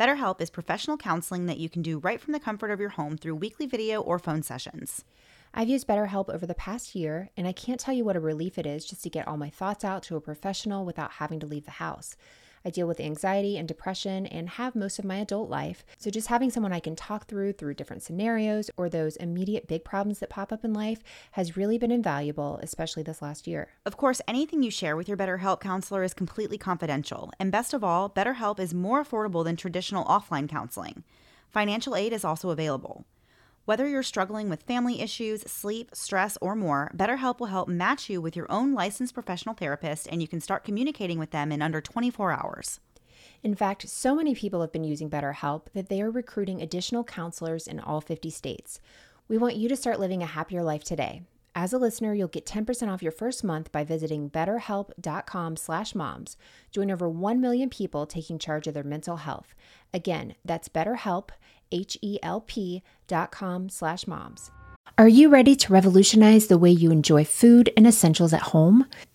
BetterHelp is professional counseling that you can do right from the comfort of your home through weekly video or phone sessions. I've used BetterHelp over the past year, and I can't tell you what a relief it is just to get all my thoughts out to a professional without having to leave the house. I deal with anxiety and depression and have most of my adult life, so just having someone I can talk through through different scenarios or those immediate big problems that pop up in life has really been invaluable, especially this last year. Of course, anything you share with your BetterHelp counselor is completely confidential, and best of all, BetterHelp is more affordable than traditional offline counseling. Financial aid is also available. Whether you're struggling with family issues, sleep, stress, or more, BetterHelp will help match you with your own licensed professional therapist, and you can start communicating with them in under 24 hours. In fact, so many people have been using BetterHelp that they are recruiting additional counselors in all 50 states. We want you to start living a happier life today. As a listener, you'll get 10% off your first month by visiting betterhelp.com/moms. Join over 1 million people taking charge of their mental health. Again, that's BetterHelp, H-E-L-P dot com slash moms. Are you ready to revolutionize the way you enjoy food and essentials at home?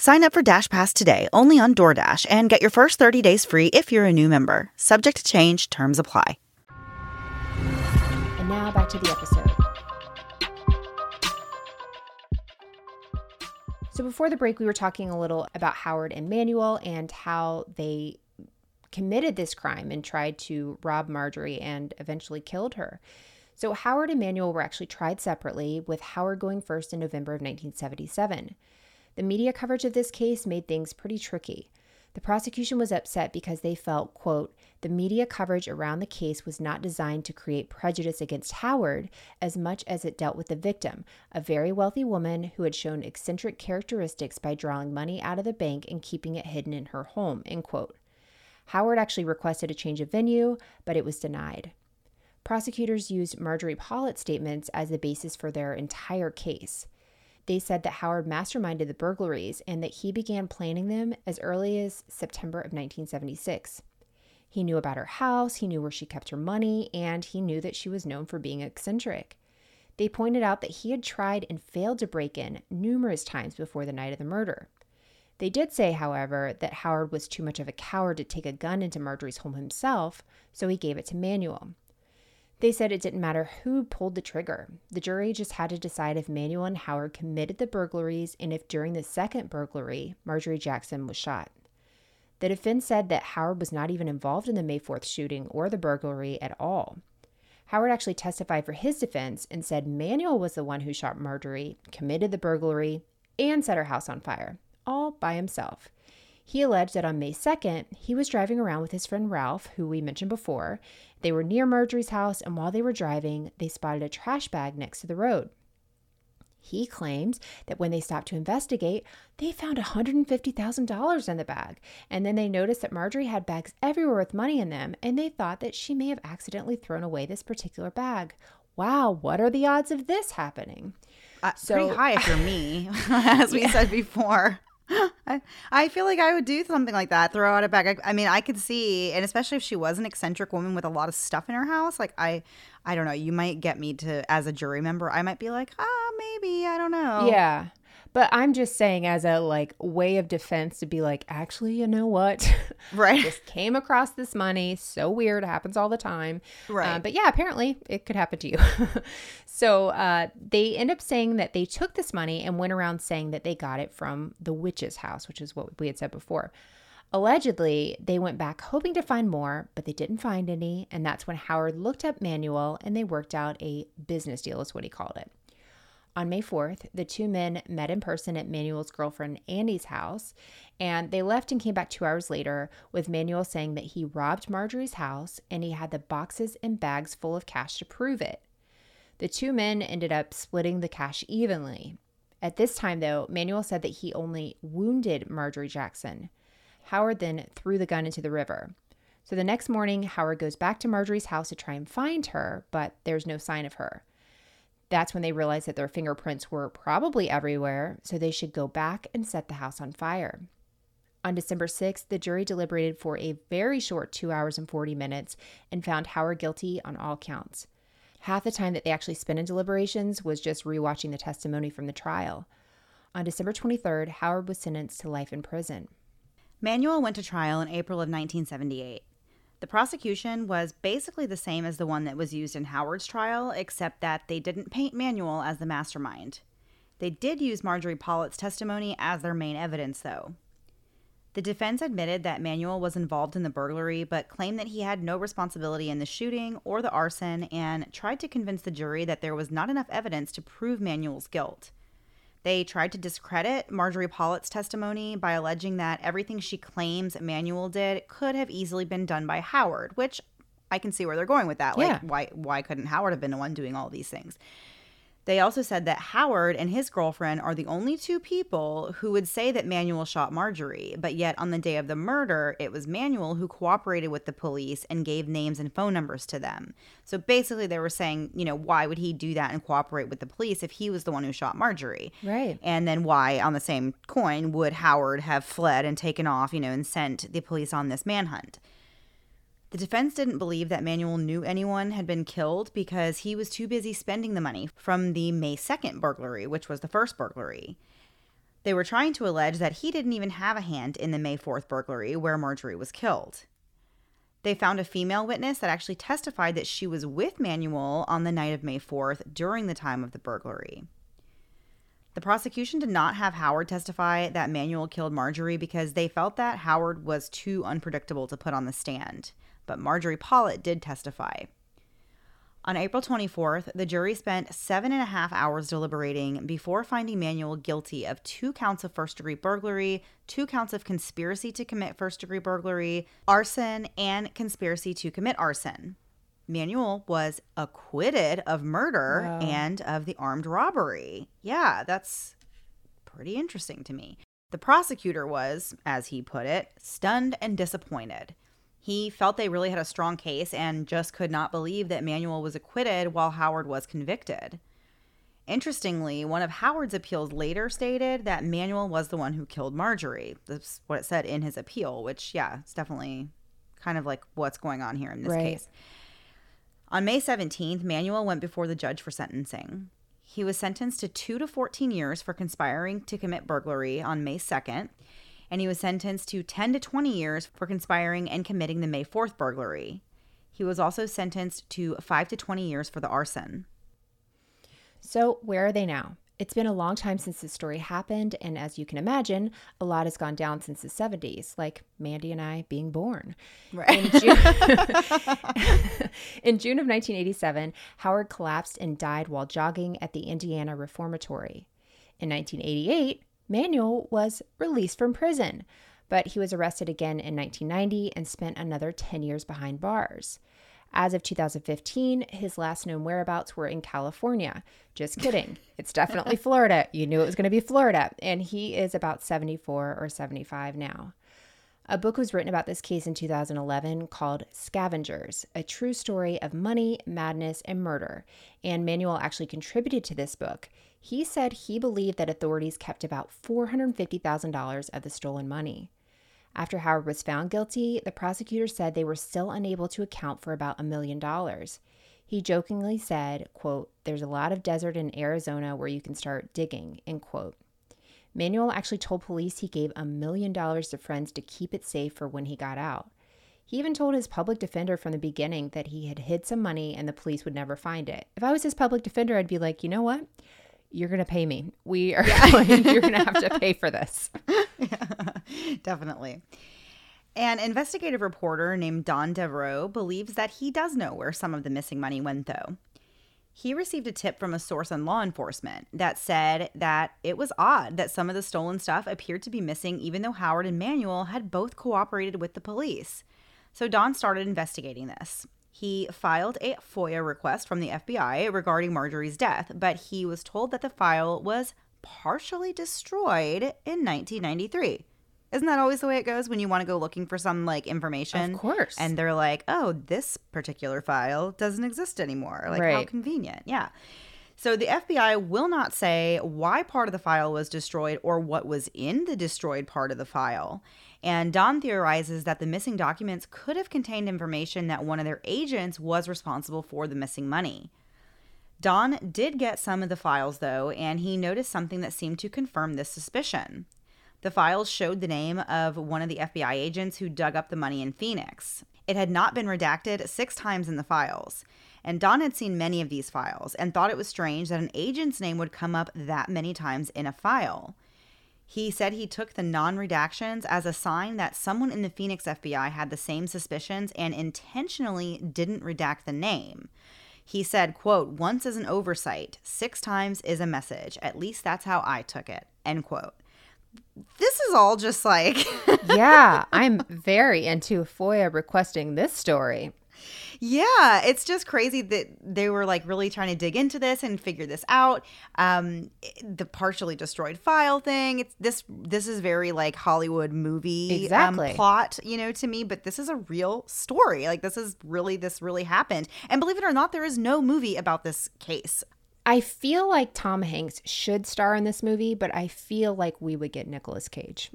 Sign up for Dash Pass today only on DoorDash and get your first 30 days free if you're a new member. Subject to change, terms apply. And now back to the episode. So before the break, we were talking a little about Howard and Manuel and how they committed this crime and tried to rob Marjorie and eventually killed her. So Howard and Manuel were actually tried separately, with Howard going first in November of 1977. The media coverage of this case made things pretty tricky. The prosecution was upset because they felt, quote, the media coverage around the case was not designed to create prejudice against Howard as much as it dealt with the victim, a very wealthy woman who had shown eccentric characteristics by drawing money out of the bank and keeping it hidden in her home, end quote. Howard actually requested a change of venue, but it was denied. Prosecutors used Marjorie Pollitt's statements as the basis for their entire case. They said that Howard masterminded the burglaries and that he began planning them as early as September of 1976. He knew about her house, he knew where she kept her money, and he knew that she was known for being eccentric. They pointed out that he had tried and failed to break in numerous times before the night of the murder. They did say, however, that Howard was too much of a coward to take a gun into Marjorie's home himself, so he gave it to Manuel. They said it didn't matter who pulled the trigger. The jury just had to decide if Manuel and Howard committed the burglaries and if during the second burglary, Marjorie Jackson was shot. The defense said that Howard was not even involved in the May 4th shooting or the burglary at all. Howard actually testified for his defense and said Manuel was the one who shot Marjorie, committed the burglary, and set her house on fire, all by himself. He alleged that on May 2nd, he was driving around with his friend Ralph, who we mentioned before. They were near Marjorie's house, and while they were driving, they spotted a trash bag next to the road. He claims that when they stopped to investigate, they found $150,000 in the bag. And then they noticed that Marjorie had bags everywhere with money in them, and they thought that she may have accidentally thrown away this particular bag. Wow, what are the odds of this happening? Uh, so, pretty high if you're me, as we yeah. said before. I, I feel like I would do something like that. Throw out a bag. I, I, mean, I could see, and especially if she was an eccentric woman with a lot of stuff in her house, like I, I don't know. You might get me to as a jury member. I might be like, ah, maybe I don't know. Yeah, but I'm just saying, as a like way of defense, to be like, actually, you know what? Right. just came across this money. So weird. It happens all the time. Uh, right. Uh, but yeah, apparently it could happen to you. so uh, they end up saying that they took this money and went around saying that they got it from the witch's house, which is what we had said before. Allegedly, they went back hoping to find more, but they didn't find any. And that's when Howard looked up Manuel and they worked out a business deal, is what he called it. On May 4th, the two men met in person at Manuel's girlfriend Andy's house, and they left and came back two hours later with Manuel saying that he robbed Marjorie's house and he had the boxes and bags full of cash to prove it. The two men ended up splitting the cash evenly. At this time, though, Manuel said that he only wounded Marjorie Jackson. Howard then threw the gun into the river. So the next morning, Howard goes back to Marjorie's house to try and find her, but there's no sign of her. That's when they realized that their fingerprints were probably everywhere, so they should go back and set the house on fire. On December 6th, the jury deliberated for a very short two hours and 40 minutes and found Howard guilty on all counts. Half the time that they actually spent in deliberations was just rewatching the testimony from the trial. On December 23rd, Howard was sentenced to life in prison. Manuel went to trial in April of 1978. The prosecution was basically the same as the one that was used in Howard's trial, except that they didn't paint Manuel as the mastermind. They did use Marjorie Pollitt's testimony as their main evidence, though. The defense admitted that Manuel was involved in the burglary, but claimed that he had no responsibility in the shooting or the arson and tried to convince the jury that there was not enough evidence to prove Manuel's guilt. They tried to discredit Marjorie Pollitt's testimony by alleging that everything she claims Manuel did could have easily been done by Howard, which I can see where they're going with that. Like, Yeah. why why couldn't Howard have been the one doing all these things? They also said that Howard and his girlfriend are the only two people who would say that Manuel shot Marjorie, but yet on the day of the murder, it was Manuel who cooperated with the police and gave names and phone numbers to them. So basically, they were saying, you know, why would he do that and cooperate with the police if he was the one who shot Marjorie? Right. And then why, on the same coin, would Howard have fled and taken off, you know, and sent the police on this manhunt? The defense didn't believe that Manuel knew anyone had been killed because he was too busy spending the money from the May 2nd burglary, which was the first burglary. They were trying to allege that he didn't even have a hand in the May 4th burglary where Marjorie was killed. They found a female witness that actually testified that she was with Manuel on the night of May 4th during the time of the burglary. The prosecution did not have Howard testify that Manuel killed Marjorie because they felt that Howard was too unpredictable to put on the stand, but Marjorie Pollitt did testify. On April 24th, the jury spent seven and a half hours deliberating before finding Manuel guilty of two counts of first degree burglary, two counts of conspiracy to commit first degree burglary, arson, and conspiracy to commit arson. Manuel was acquitted of murder Wow. and of the armed robbery. Yeah, that's pretty interesting to me. The prosecutor was, as he put it, stunned and disappointed. He felt they really had a strong case and just could not believe that Manuel was acquitted while Howard was convicted. Interestingly, one of Howard's appeals later stated that Manuel was the one who killed Marjorie. That's what it said in his appeal, which, yeah, it's definitely kind of like what's going on here in this Right. case. On May 17th, Manuel went before the judge for sentencing. He was sentenced to 2 to 14 years for conspiring to commit burglary on May 2nd, and he was sentenced to 10 to 20 years for conspiring and committing the May 4th burglary. He was also sentenced to 5 to 20 years for the arson. So, where are they now? It's been a long time since this story happened, and as you can imagine, a lot has gone down since the 70s, like Mandy and I being born. In June, in June of 1987, Howard collapsed and died while jogging at the Indiana Reformatory. In 1988, Manuel was released from prison, but he was arrested again in 1990 and spent another 10 years behind bars. As of 2015, his last known whereabouts were in California. Just kidding. it's definitely Florida. You knew it was going to be Florida. And he is about 74 or 75 now. A book was written about this case in 2011 called Scavengers, a true story of money, madness, and murder. And Manuel actually contributed to this book. He said he believed that authorities kept about $450,000 of the stolen money. After Howard was found guilty, the prosecutor said they were still unable to account for about a million dollars. He jokingly said, quote, there's a lot of desert in Arizona where you can start digging, end quote. Manuel actually told police he gave a million dollars to friends to keep it safe for when he got out. He even told his public defender from the beginning that he had hid some money and the police would never find it. If I was his public defender, I'd be like, you know what? You're going to pay me. We are going, you're going to have to pay for this. Definitely. An investigative reporter named Don Devereux believes that he does know where some of the missing money went, though. He received a tip from a source in law enforcement that said that it was odd that some of the stolen stuff appeared to be missing, even though Howard and Manuel had both cooperated with the police. So Don started investigating this. He filed a FOIA request from the FBI regarding Marjorie's death, but he was told that the file was partially destroyed in 1993. Isn't that always the way it goes when you want to go looking for some like information? Of course. And they're like, oh, this particular file doesn't exist anymore. Like, how convenient. Yeah. So the FBI will not say why part of the file was destroyed or what was in the destroyed part of the file. And Don theorizes that the missing documents could have contained information that one of their agents was responsible for the missing money. Don did get some of the files, though, and he noticed something that seemed to confirm this suspicion. The files showed the name of one of the FBI agents who dug up the money in Phoenix. It had not been redacted six times in the files. And Don had seen many of these files and thought it was strange that an agent's name would come up that many times in a file. He said he took the non redactions as a sign that someone in the Phoenix FBI had the same suspicions and intentionally didn't redact the name. He said, quote, once is an oversight, six times is a message. At least that's how I took it, end quote. This is all just like. yeah, I'm very into FOIA requesting this story. Yeah, it's just crazy that they were like really trying to dig into this and figure this out. Um, the partially destroyed file thing. It's this. This is very like Hollywood movie um, Exactly. um, plot, you know, to me. But this is a real story. Like this is really this really happened. And believe it or not, there is no movie about this case. I feel like Tom Hanks should star in this movie, but I feel like we would get Nicolas Cage.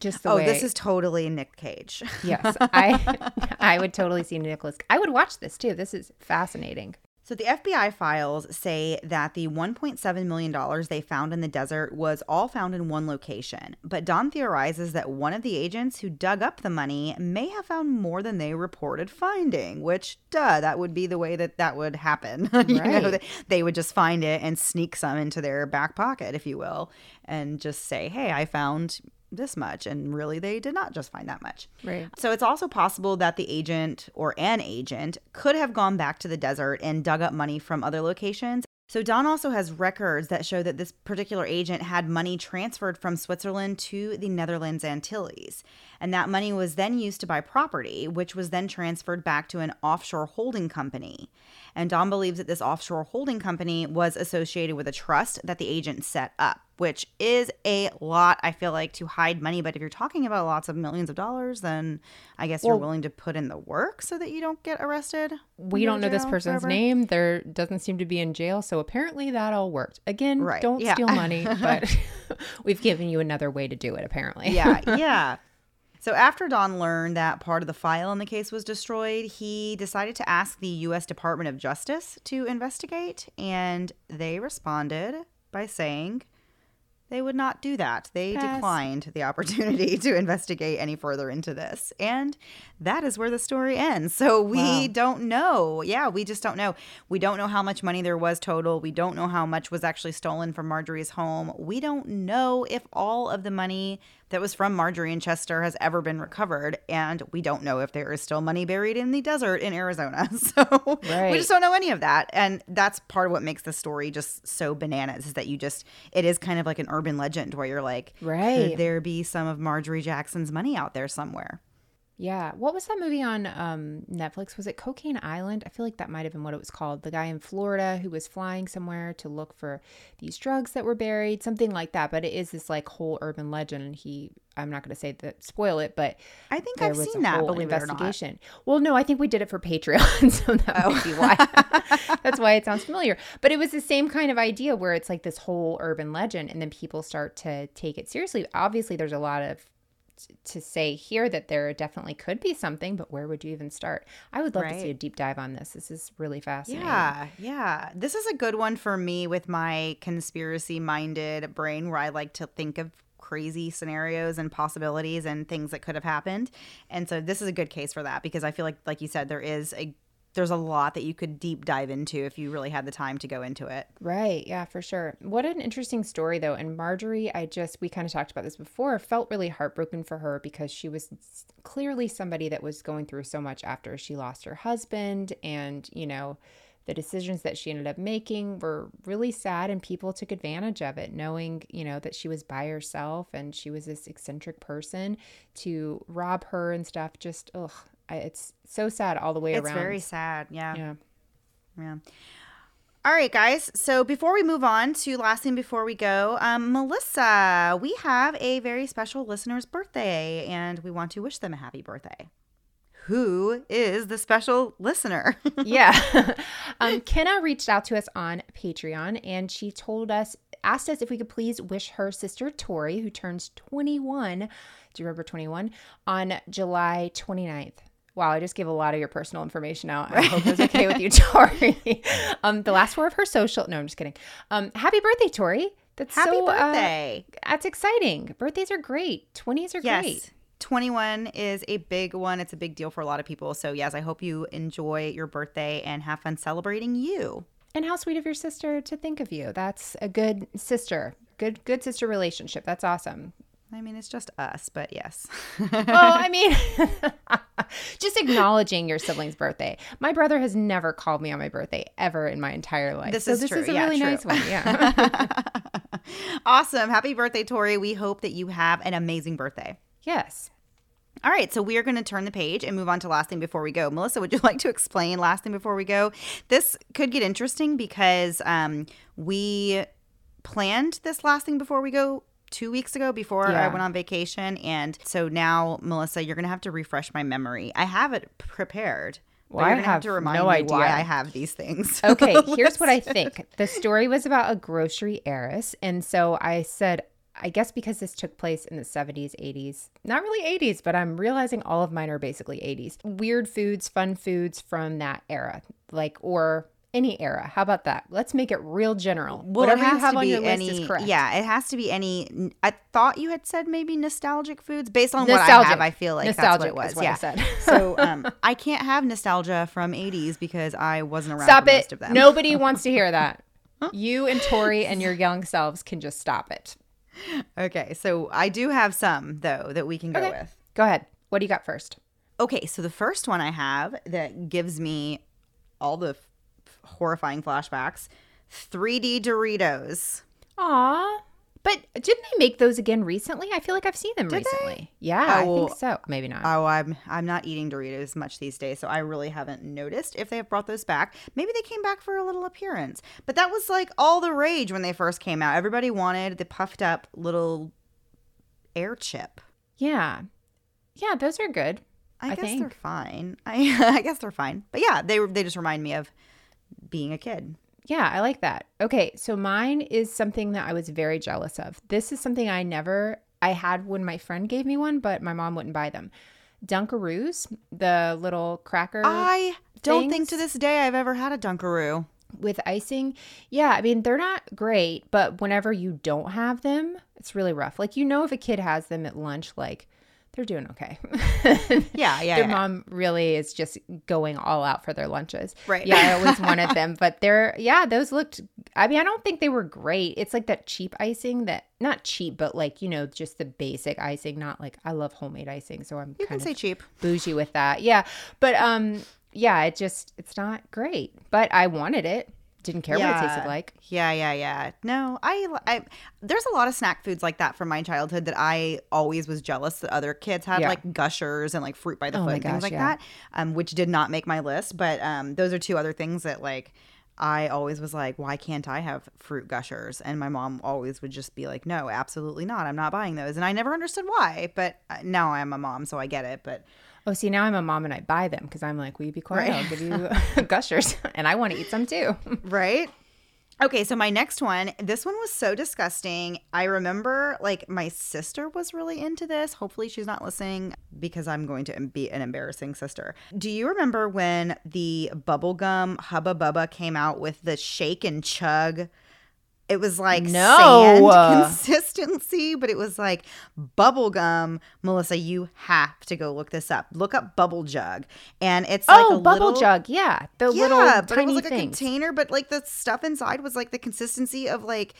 Just the oh, way this is totally Nick Cage. Yes, I I would totally see Nicolas. I would watch this too. This is fascinating. So the FBI files say that the 1.7 million dollars they found in the desert was all found in one location. But Don theorizes that one of the agents who dug up the money may have found more than they reported finding, which duh, that would be the way that that would happen. you know, Right. they would just find it and sneak some into their back pocket, if you will, and just say, "Hey, I found this much." And really they did not just find that much. Right. So it's also possible that the agent or an agent could have gone back to the desert and dug up money from other locations. So Don also has records that show that this particular agent had money transferred from Switzerland to the Netherlands Antilles. And that money was then used to buy property, which was then transferred back to an offshore holding company. And Don believes that this offshore holding company was associated with a trust that the agent set up, which is a lot, I feel like, to hide money. But if you're talking about lots of millions of dollars, then I guess you're willing to put in the work so that you don't get arrested. We don't know this person's forever. name. There doesn't seem to be in jail, so apparently that all worked. Again, Right, don't yeah. steal money, but we've given you another way to do it. Apparently, yeah, yeah. So after Don learned that part of the file in the case was destroyed, he decided to ask the U.S. Department of Justice to investigate, and they responded by saying they would not do that. They Pass. declined the opportunity to investigate any further into this. And that is where the story ends. So we Wow. don't know. Yeah, we just don't know. We don't know how much money there was total. We don't know how much was actually stolen from Marjorie's home. We don't know if all of the money that was from Marjorie and Chester has ever been recovered. And we don't know if there is still money buried in the desert in Arizona. So we just don't know any of that. And that's part of what makes the story just so bananas is that you just, it is kind of like an urban legend where you're like, Right. could there be some of Marjorie Jackson's money out there somewhere? Yeah. What was that movie on um, Netflix? Was it Cocaine Island? I feel like that might have been what it was called. The guy in Florida who was flying somewhere to look for these drugs that were buried, something like that. But it is this like whole urban legend. And he, I'm not going to say that, spoil it, but I think I've seen that, whole believe it or not. investigation. Well, no, I think we did it for Patreon, so that might be why. That's why it sounds familiar. But it was the same kind of idea where it's like this whole urban legend, and then people start to take it seriously. Obviously, there's a lot of to say here that there definitely could be something, but where would you even start? I would love to see a deep dive on this. This is really fascinating. Yeah, yeah. This is a good one for me with my conspiracy minded brain where I like to think of crazy scenarios and possibilities and things that could have happened. And so this is a good case for that because I feel like like you said there is a there's a lot that you could deep dive into if you really had the time to go into it. Right. Yeah, for sure. What an interesting story, though. And Marjorie, I just, we kind of talked about this before, felt really heartbroken for her because she was clearly somebody that was going through so much after she lost her husband. And, you know, the decisions that she ended up making were really sad, and people took advantage of it, knowing, you know, that she was by herself and she was this eccentric person to rob her and stuff. Just, ugh, I, it's so sad all the way It's around. It's very sad. Yeah. Yeah. Yeah. All right, guys. So before we move on to last thing before we go, um, Melissa, we have a very special listener's birthday, and we want to wish them a happy birthday. Who is the special listener? yeah. um, Kenna reached out to us on Patreon and she told us, asked us if we could please wish her sister Tori, who turns 21, do you remember 21, on July 29th. Wow, I just gave a lot of your personal information out. I hope it's okay with you, Tori. um, the last four of her social. No, I'm just kidding. Um, happy birthday, Tori. That's happy so, uh, birthday. that's exciting. Birthdays are great. 20s are yes. great. 21 is a big one. It's a big deal for a lot of people. So, yes, I hope you enjoy your birthday and have fun celebrating you. And how sweet of your sister to think of you. That's a good sister. Good good sister relationship. That's awesome. I mean, it's just us, but yes. well, I mean, just acknowledging your sibling's birthday. My brother has never called me on my birthday ever in my entire life. This so is this true. is a Yeah, really true. nice one. Yeah. awesome. Happy birthday, Tori. We hope that you have an amazing birthday. yes. All right, so we are going to turn the page and move on to last thing before we go. Melissa, would you like to explain last thing before we go? This could get interesting because um, we planned this last thing before we go two weeks ago before I went on vacation, and so now, Melissa, you're going to have to refresh my memory. I have it prepared. Well, you're I have have to remind no me idea. why I have these things. Okay, here's what I think. The story was about a grocery heiress. And so I said, I guess because this took place in the 70s, 80s, not really 80s, but I'm realizing all of mine are basically 80s. Weird foods, fun foods from that era, like, or any era. How about that? Let's make it real general. Well, Whatever you have on your any, list is correct. Yeah, it has to be any. I thought you had said maybe nostalgic foods based on what I have. I feel like Nostalgic that's what it was. what I yeah. said. so um, I can't have nostalgia from '80s because I wasn't around Stop it. most of them. Nobody wants to hear that. You and Tori and your young selves can just stop it. Okay, so I do have some though that we can go Okay. with. Go ahead. What do you got first? Okay, so the first one I have that gives me all the horrifying flashbacks: 3D Doritos. Aw. But didn't they make those again recently? I feel like I've seen them Did they? recently. Yeah, I Oh, think so. Maybe not. Oh, I'm I'm not eating Doritos much these days, so I really haven't noticed if they have brought those back. Maybe they came back for a little appearance. But that was like all the rage when they first came out. Everybody wanted the puffed up little air chip. yeah. Yeah, those are good. I, I guess they're fine. I I guess they're fine. But yeah, they they just remind me of being a kid. Yeah, I like that. Okay, so mine is something that I was very jealous of. This is something I never I had when my friend gave me one, but my mom wouldn't buy them. Dunkaroos, the little cracker I don't think to this day I've ever had a Dunkaroo. with icing. Yeah, I mean, they're not great, but whenever you don't have them, it's really rough. Like, you know, if a kid has them at lunch, like, they're doing okay. Yeah, yeah, Their yeah. mom really is just going all out for their lunches. Right. Yeah, I always wanted them, but they're, yeah, those looked, I mean, I don't think they were great. It's like that cheap icing that, not cheap, but like, you know, just the basic icing, not like, I love homemade icing. So I'm You kind can say cheap. bougie with that. Yeah. But um yeah, it just it's not great. But I wanted it. Didn't care what it tasted like. Yeah, yeah, yeah. No, I, I, there's a lot of snack foods like that from my childhood that I always was jealous that other kids had, Yeah. like gushers and like fruit by the Oh foot and things like yeah. that, um, which did not make my list. But um, those are two other things that like I always was like, why can't I have fruit gushers? And my mom always would just be like, no, absolutely not. I'm not buying those. And I never understood why. But uh, now I'm a mom, so I get it. But Oh, see, now I'm a mom and I buy them because I'm like, will you be quiet? Right. I'll give you gushers, and I want to eat some too. right? Okay, so my next one, this one was so disgusting. I remember like my sister was really into this. Hopefully she's not listening because I'm going to be an embarrassing sister. Do you remember when the bubblegum Hubba Bubba came out with the shake and chug? It was like No. sand consistency, but it was like bubblegum. Melissa, you have to go look this up. Look up bubble jug. And it's like oh, a bubble little, jug, yeah, the yeah, little but tiny it was like things. a container, but like the stuff inside was like the consistency of like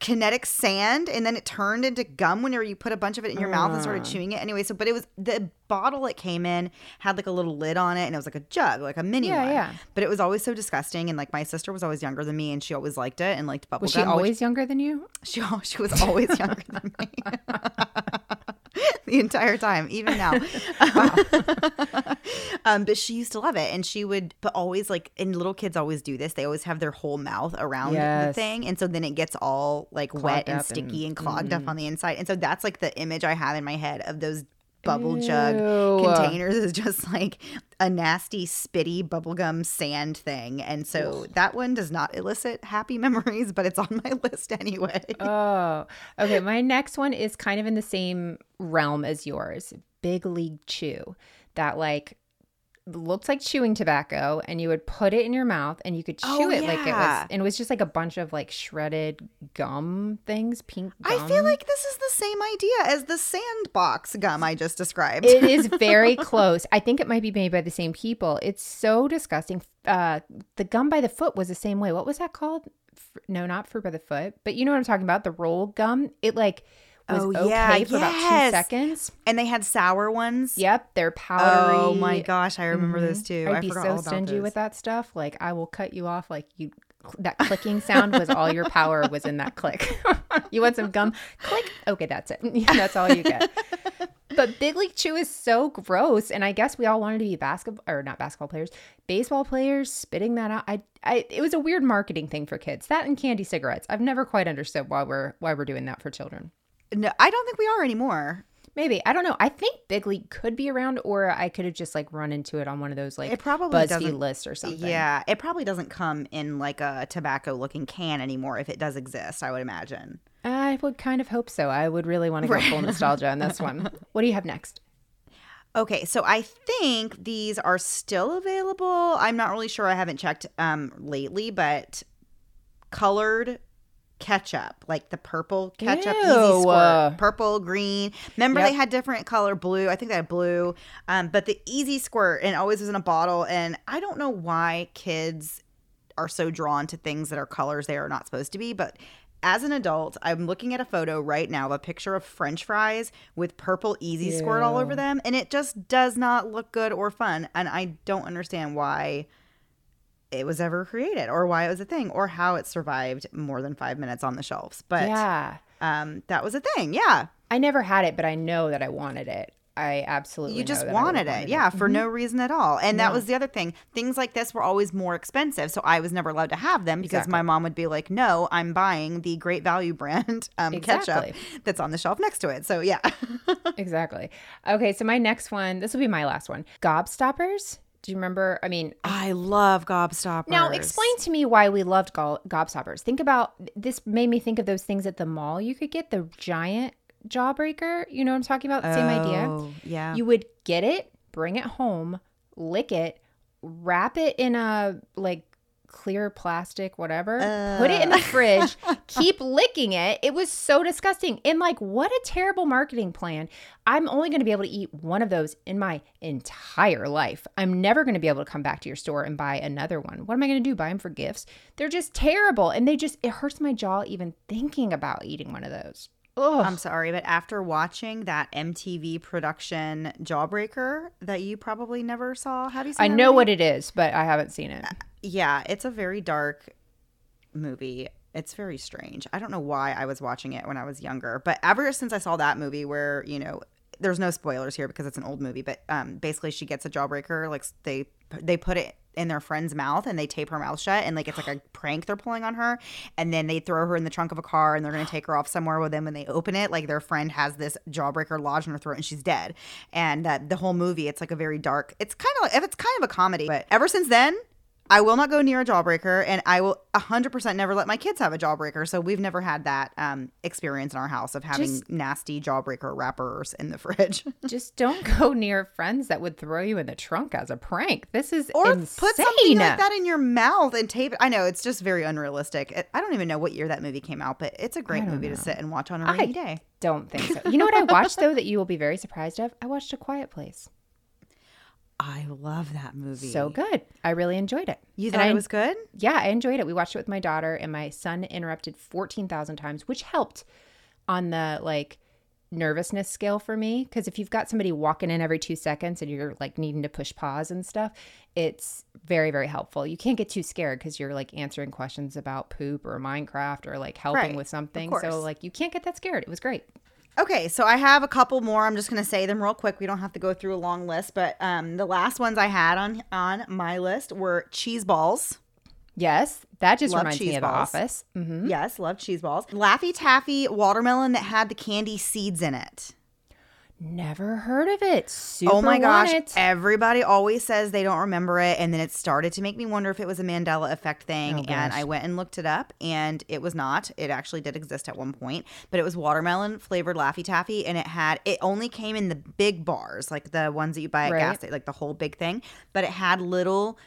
kinetic sand, and then it turned into gum whenever you put a bunch of it in your mouth and started ah. chewing it. Anyway, so but it was the bottle it came in had like a little lid on it, and it was like a jug, like a mini Yeah, one. yeah. But it was always so disgusting, and like my sister was always younger than me, and she always liked it and liked bubble was she gum. which- always younger than you? she, she was always younger than me. the entire time, even now. um, but she used to love it. And she would, but always like, and little kids always do this. They always have their whole mouth around the thing. And so then it gets all like wet and sticky and, and- clogged up on the inside. And so that's like the image I have in my head of those bubble jug containers is just like a nasty spitty bubblegum sand thing and so that one does not elicit happy memories but it's on my list anyway Oh, okay. My next one is kind of in the same realm as yours. Big League Chew. That like looked like chewing tobacco, and you would put it in your mouth, and you could chew Oh, it like it was, and it was just like a bunch of like shredded gum things, pink. Gum. I feel like this is the same idea as the sandbox gum I just described. it is very close. I think it might be made by the same people. It's so disgusting. Uh, the gum by the foot was the same way. What was that called? No, not fruit by the foot, but you know what I'm talking about. The roll gum. It like was Oh, okay yeah, for about two yes. seconds. and they had sour ones. Yep, they're powdery. Oh my gosh, I remember those Mhm. too. I'd I be forgot so all about stingy those. with that stuff. Like I will cut you off. Like you, that clicking sound was all your power was in that click. you want some gum? Click. Okay, that's it. that's all you get. But Big League Chew is so gross, and I guess we all wanted to be basketball or not basketball players, baseball players. Spitting that out, I, I, it was a weird marketing thing for kids. That and candy cigarettes. I've never quite understood why we're why we're doing that for children. No, I don't think we are anymore. Maybe I don't know. I think Big League could be around, or I could have just like run into it on one of those like It probably BuzzFeed lists or something. Yeah, it probably doesn't come in like a tobacco looking can anymore if it does exist, I would imagine. I would kind of hope so. I would really want to go full nostalgia on this one. What do you have next? Okay, so I think these are still available. I'm not really sure. I haven't checked um lately, but colored ketchup, like the purple ketchup, easy squirt, purple, green. Remember Yep. they had different color blue. I think they had blue. Um, but the easy squirt and it always was in a bottle. And I don't know why kids are so drawn to things that are colors they are not supposed to be, but as an adult, I'm looking at a photo right now of a picture of french fries with purple easy squirt all over them, and it just does not look good or fun. And I don't understand why it was ever created or why it was a thing or how it survived more than five minutes on the shelves. But yeah. um, that was a thing. Yeah. I never had it, but I know that I wanted it. I absolutely You just I wanted would've it. Yeah. For Mhm. no reason at all. And that was the other thing. Things like this were always more expensive. So I was never allowed to have them because Exactly. my mom would be like, no, I'm buying the great value brand um, Exactly. ketchup that's on the shelf next to it. So yeah. exactly. Okay, so my next one, this will be my last one. Gobstoppers. Do you remember? I mean, I love gobstoppers. Now, explain to me why we loved go- gobstoppers. Think about this. Made me think of those things at the mall. You could get the giant jawbreaker. You know what I'm talking about? Same idea. Oh, Yeah. You would get it, bring it home, lick it, wrap it in a like clear plastic, whatever, put it in the uh. fridge, keep licking it. It was so disgusting. And like, what a terrible marketing plan. I'm only going to be able to eat one of those in my entire life. I'm never going to be able to come back to your store and buy another one. What am I going to do? Buy them for gifts? They're just terrible. And they just, it hurts my jaw even thinking about eating one of those. Ugh. I'm sorry, but after watching that MTV production Jawbreaker that you probably never saw, how do you say I know movie? what it is, but I haven't seen it. Yeah, it's a very dark movie. It's very strange. I don't know why I was watching it when I was younger, but ever since I saw that movie where, you know, there's no spoilers here because it's an old movie, but um basically she gets a jawbreaker like they they put it in their friend's mouth and they tape her mouth shut and like it's like a prank they're pulling on her. And then they throw her in the trunk of a car and they're going to take her off somewhere with them. When they open it like their friend has this jawbreaker lodged in her throat and she's dead. And that the whole movie it's like a very dark it's kind of like it's kind of a comedy. But ever since then I will not go near a jawbreaker, and I will 100% never let my kids have a jawbreaker. So we've never had that um, experience in our house of having Just- nasty jawbreaker wrappers in the fridge. Just don't go near friends that would throw you in the trunk as a prank. This is or insane. put something like that in your mouth and tape it. I know it's just very unrealistic. I don't even know what year that movie came out, but it's a great movie know. to sit and watch on a rainy day. Don't think so. You know what I watched though that you will be very surprised of? I watched A Quiet Place. I love that movie. So good. I really enjoyed it. You thought I- it was good? Yeah, I enjoyed it. We watched it with my daughter, and my son interrupted 14,000 times, which helped on the like nervousness scale for me. Because if you've got somebody walking in every two seconds and you're like needing to push pause and stuff, it's very, very helpful. You can't get too scared because you're like answering questions about poop or Minecraft or like helping Right, with something. So, like, you can't get that scared. It was great. Okay, so I have a couple more. I'm just going to say them real quick. We don't have to go through a long list, but um, the last ones I had on on my list were cheese balls. Yes, that just Love reminds me of The. Office. hmm Yes, love cheese balls. Laffy Taffy watermelon that had the candy seeds in it. Never heard of it. Oh Super oh my gosh. Everybody always says they don't remember it. And then it started to make me wonder if it was a Mandela effect thing. Oh, and. I went and looked it up and it was not. It actually did exist at one point, but it was watermelon flavored Laffy Taffy. And it had, it only came in the big bars, like the ones that you buy at Right. gas station, like the whole big thing. But it had little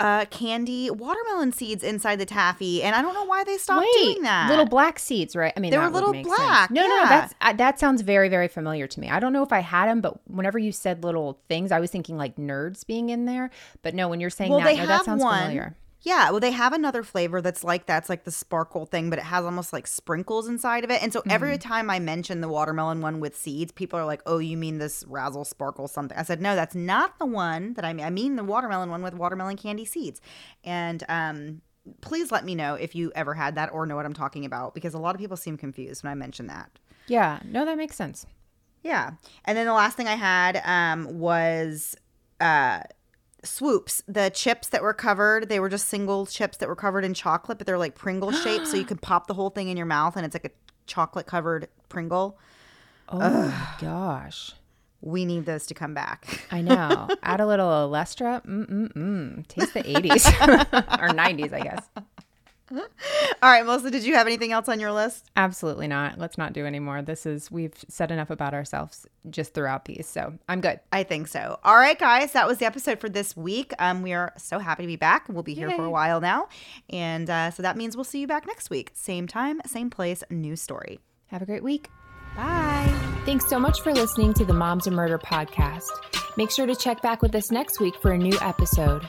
uh candy watermelon seeds inside the taffy and i don't know why they stopped doing that little black seeds, right? I mean, They were little black, Sense. No, no, yeah. no. That's uh, that sounds very, very familiar to me. I don't know if I had them, but whenever you said little things, I was thinking like nerds being in there. But no, when you're saying well that, no, that sounds one familiar. Yeah, well, they have another flavor that's like that's like the sparkle thing, but it has almost like sprinkles inside of it. And so Mm-hmm. every time I mention the watermelon one with seeds, people are like, "Oh, you mean this razzle sparkle something?" I said, "No, that's not the one that I mean. I mean the watermelon one with watermelon candy seeds." And um, please let me know if you ever had that or know what I'm talking about because a lot of people seem confused when I mention that. Yeah, no, that makes sense. Yeah. And then the last thing I had um, was uh, swoops. The chips that were covered, they were just single chips that were covered in chocolate, but they're like Pringle shaped. so you could pop the whole thing in your mouth and it's like a chocolate covered Pringle. Oh my gosh. We need those to come back. I know. Add a little Olestra. Mm-mm-mm. Taste the 80s or 90s, I guess. All right, Melissa, did you have anything else on your list? Absolutely not. Let's not do any more. This is, we've said enough about ourselves just throughout these. So I'm good. I think so. All right, guys, that was the episode for this week. Um, we are so happy to be back. We'll be here for a while now. And uh, so that means we'll see you back next week. Same time, same place, new story. Have a great week. Bye. Thanks so much for listening to the Moms and Murder podcast. Make sure to check back with us next week for a new episode.